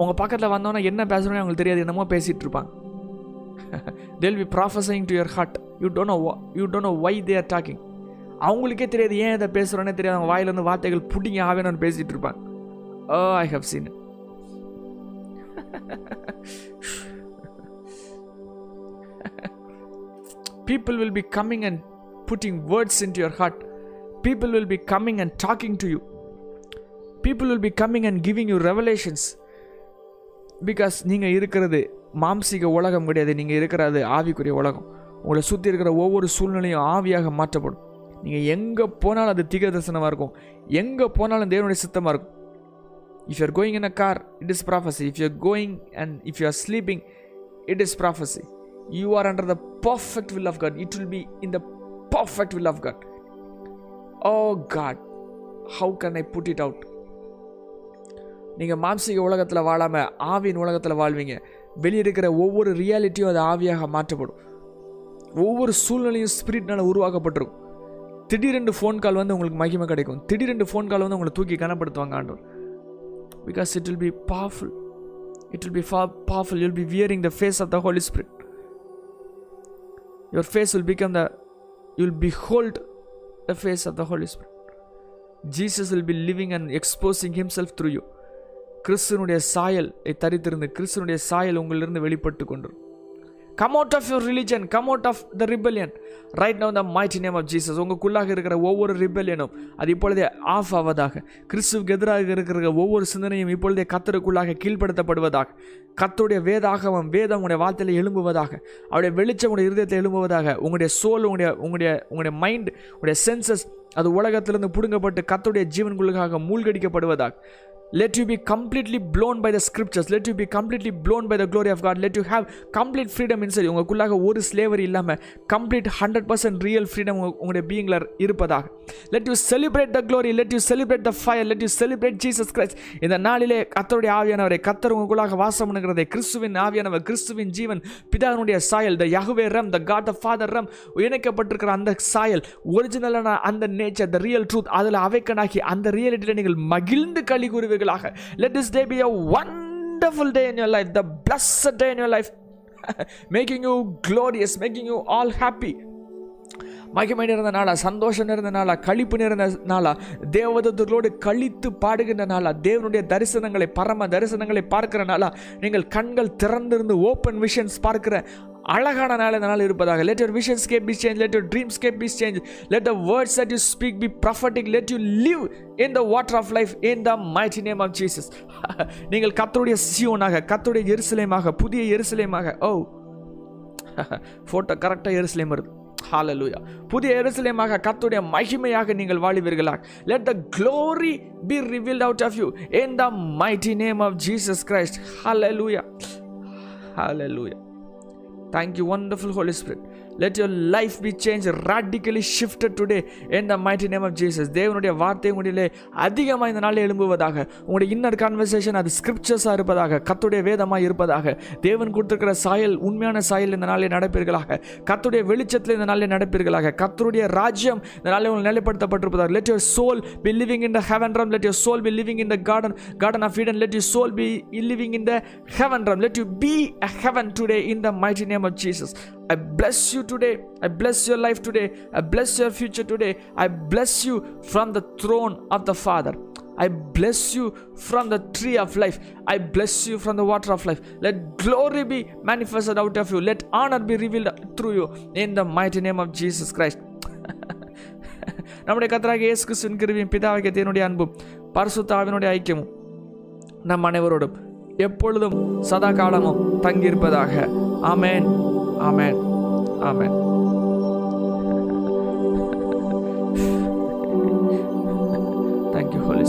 உங்கள் பக்கத்தில் வந்தோன்னா என்ன பேசுகிறோன்னு அவங்களுக்கு தெரியாது. என்னமோ பேசிகிட்டு இருப்பாங்க. They'll be prophesying to your heart you don't know you don't know why they are talking அவங்களுக்கே தெரியாது ஏன் இதை பேசுகிறோன்னே தெரியாது. அவங்க வாயிலேருந்து வார்த்தைகள் புட்டிங்க ஆவேன்னு பேசிகிட்டு இருப்பாங்க. ஓ I have seen people will be coming and putting words into your heart. People will be coming and talking to you. People will be coming and giving you revelations. Because நீங்கள் இருக்கிறது மாம்சீக உலகம் கிடையாது. நீங்கள் இருக்கிறது ஆவிக்குரிய உலகம். உங்களை சுற்றி இருக்கிற ஒவ்வொரு சூழ்நிலையும் ஆவியாக மாற்றப்படும். நீங்கள் எங்கே போனாலும் அது திக தரிசனமாக இருக்கும். எங்கே போனாலும் தேவனுடைய சித்தமாக இருக்கும். If you're going in a car it is prophecy if you're going and if you are sleeping it is prophecy you are under the perfect will of God it will be in the perfect will of God oh God how can I put it out நீங்கள் மாம்சீக உலகத்தில் வாழாமல் ஆவியின் உலகத்தில் வாழ்வீங்க. வெளியே இருக்கிற ஒவ்வொரு ரியாலிட்டியும் அது ஆவியாக மாற்றப்படும். ஒவ்வொரு சூழ்நிலையும் ஸ்பிரிட்னால் உருவாக்கப்பட்டிருக்கும். திடீரெண்டு ஃபோன் கால் வந்து உங்களுக்கு மகிமை கிடைக்கும். திடீரெண்டு ஃபோன் கால் வந்து உங்களை தூக்கி கனப்படுத்துவாங்க ஆண்டவர். Because it will be powerful it will be powerful you'll be wearing the face of the Holy Spirit your face will the you'll be hold the face of the Holy spirit. Jesus will be living and exposing himself through you கிறிஸ்துனுடைய சாயல் தரித்திருந்து கிறிஸ்துனுடைய சாயல் உங்களிலிருந்து வெளிப்பட்டு கொண்டு come out of your religion come out of the rebellion right now the mighty name of Jesus உங்களுக்குள்ளாக இருக்கிற ஒவ்வொரு ரிபெலியனும் அது இப்பொழுதே ஆஃப் ஆவதாக. கிறிஸ்துவுக்கு எதிராக இருக்கிற ஒவ்வொரு சிந்தனையும் இப்பொழுதே கத்தருக்குள்ளாக கீழ்ப்படுத்தப்படுவதாக. கத்துடைய வேதாகவம் வேதம் உங்களுடைய வார்த்தையில் எழும்புவதாக. அவருடைய வெளிச்சம் உடைய இருதயத்தை எழும்புவதாக. உங்களுடைய சோல் உங்களுடைய உங்களுடைய உங்களுடைய மைண்ட் உங்களுடைய சென்சஸ் அது உலகத்திலிருந்து பிடுங்கப்பட்டு கத்துடைய ஜீவன்களுக்காக மூழ்கடிக்கப்படுவதாக. Let you be completely blown by the scriptures. Let you be completely blown by the glory of god. Let you have complete freedom inside. உங்களுக்குள்ளாக ஒரு ஸ்லேவரி இல்லாமல் complete hundred percent real freedom உங்களுடைய பீயிங்கில் இருப்பதாக. Let you celebrate the glory let you celebrate the fire let you celebrate Jesus Christ இந்த நாளிலே கத்தருடைய ஆவியானவரை கத்தர் உங்களுக்குள்ளாக வாசம் பண்ணுகிறதை கிறிஸ்துவின் ஆவியானவர் கிறிஸ்துவின் ஜீவன் பிதாவினுடைய சாயல் த யகுவே ரம் த காட் த ஃபாதர் ரம் இணைக்கப்பட்டிருக்கிற அந்த சாயல் ஒரிஜினலான அந்த நேச்சர் த ரியல் ட்ரூத் அதில் அவைக்கனாகி அந்த ரியாலிட்டியில் நீங்கள் மகிழ்ந்து களி கூறுவீர்களாக let this day be a wonderful day in your life the blessed day in your life making you glorious making you all happy மகிமை நிறைந்த நாளா சந்தோஷம் நிறைந்த நாளா கழிப்பு நிறைந்த நாளா தேவதூர்களோடு கழித்து பாடுகின்ற நாளா தேவனுடைய தரிசனங்களை பரம தரிசனங்களை பார்க்கிற நாளா நீங்கள் கண்கள் திறந்திருந்து ஓப்பன் விஷன்ஸ் பார்க்கிற அழகான நாள் இந்த நாள் இருப்பதாக. Let your visions get be change let your dreams get be change let the words that you speak be prophetic let you live in the water of life in the mighty name of Jesus நீங்கள் கத்தருடைய சியோனாக கத்தருடைய எருசலேமாக புதிய எரிசலையமாக ஓ photo கரெக்டாக எருசலேம் வருது. Hallelujah புதிய எருசலேமாக கத்துடைய மகிமையாக நீங்கள் வாழுவீர்களாக. Let the glory be revealed out of you in the mighty name of Jesus Christ hallelujah hallelujah. Thank you wonderful Holy Spirit let your life be change radically shifted today in the mighty name of Jesus தேவனுடைய வார்த்தை உங்களிலே அதிகமாக இந்த நாளில் எழும்புவதாக உங்களுடைய inner conversation அது ஸ்கிரிப்சர்ஸாக இருப்பதாக கத்துடைய வேதமாக இருப்பதாக தேவன் கொடுத்திருக்கிற சாயல் உண்மையான சாயல் இந்த நாளில் நடப்பீர்களாக கத்துடைய வெளிச்சத்தில் இந்த நாளில் நடப்பீர்களாக கத்தருடைய ராஜ்யம் இந்த நாளில் உங்கள் நிலைப்படுத்தப்பட்டிருப்பதாக let your soul be living in the heaven realm let your soul be living in the garden garden of Eden let you soul be living in the heaven realm let you be heaven today in the mighty name of Jesus I bless you today. I bless your life today. I bless your future today. I bless you from the throne of the Father. I bless you from the tree of life. I bless you from the water of life. Let glory be manifested out of you. Let honor be revealed through you. In the mighty name of Jesus Christ. நம்முடைய கத்தராக இயேசு கிறிஸ்துவின் கிருவியும் பிதாவாகிய தேவனுடைய அன்பும் பரிசுத்தாவினுடைய ஐக்கியமும் நம் அனைவரோடும் எப்பொழுதும் சதா காலமும் தங்கியிருப்பதாக ஆமேன் ஆமேன் ஆமேன் தேங்க்யூ ஹோலி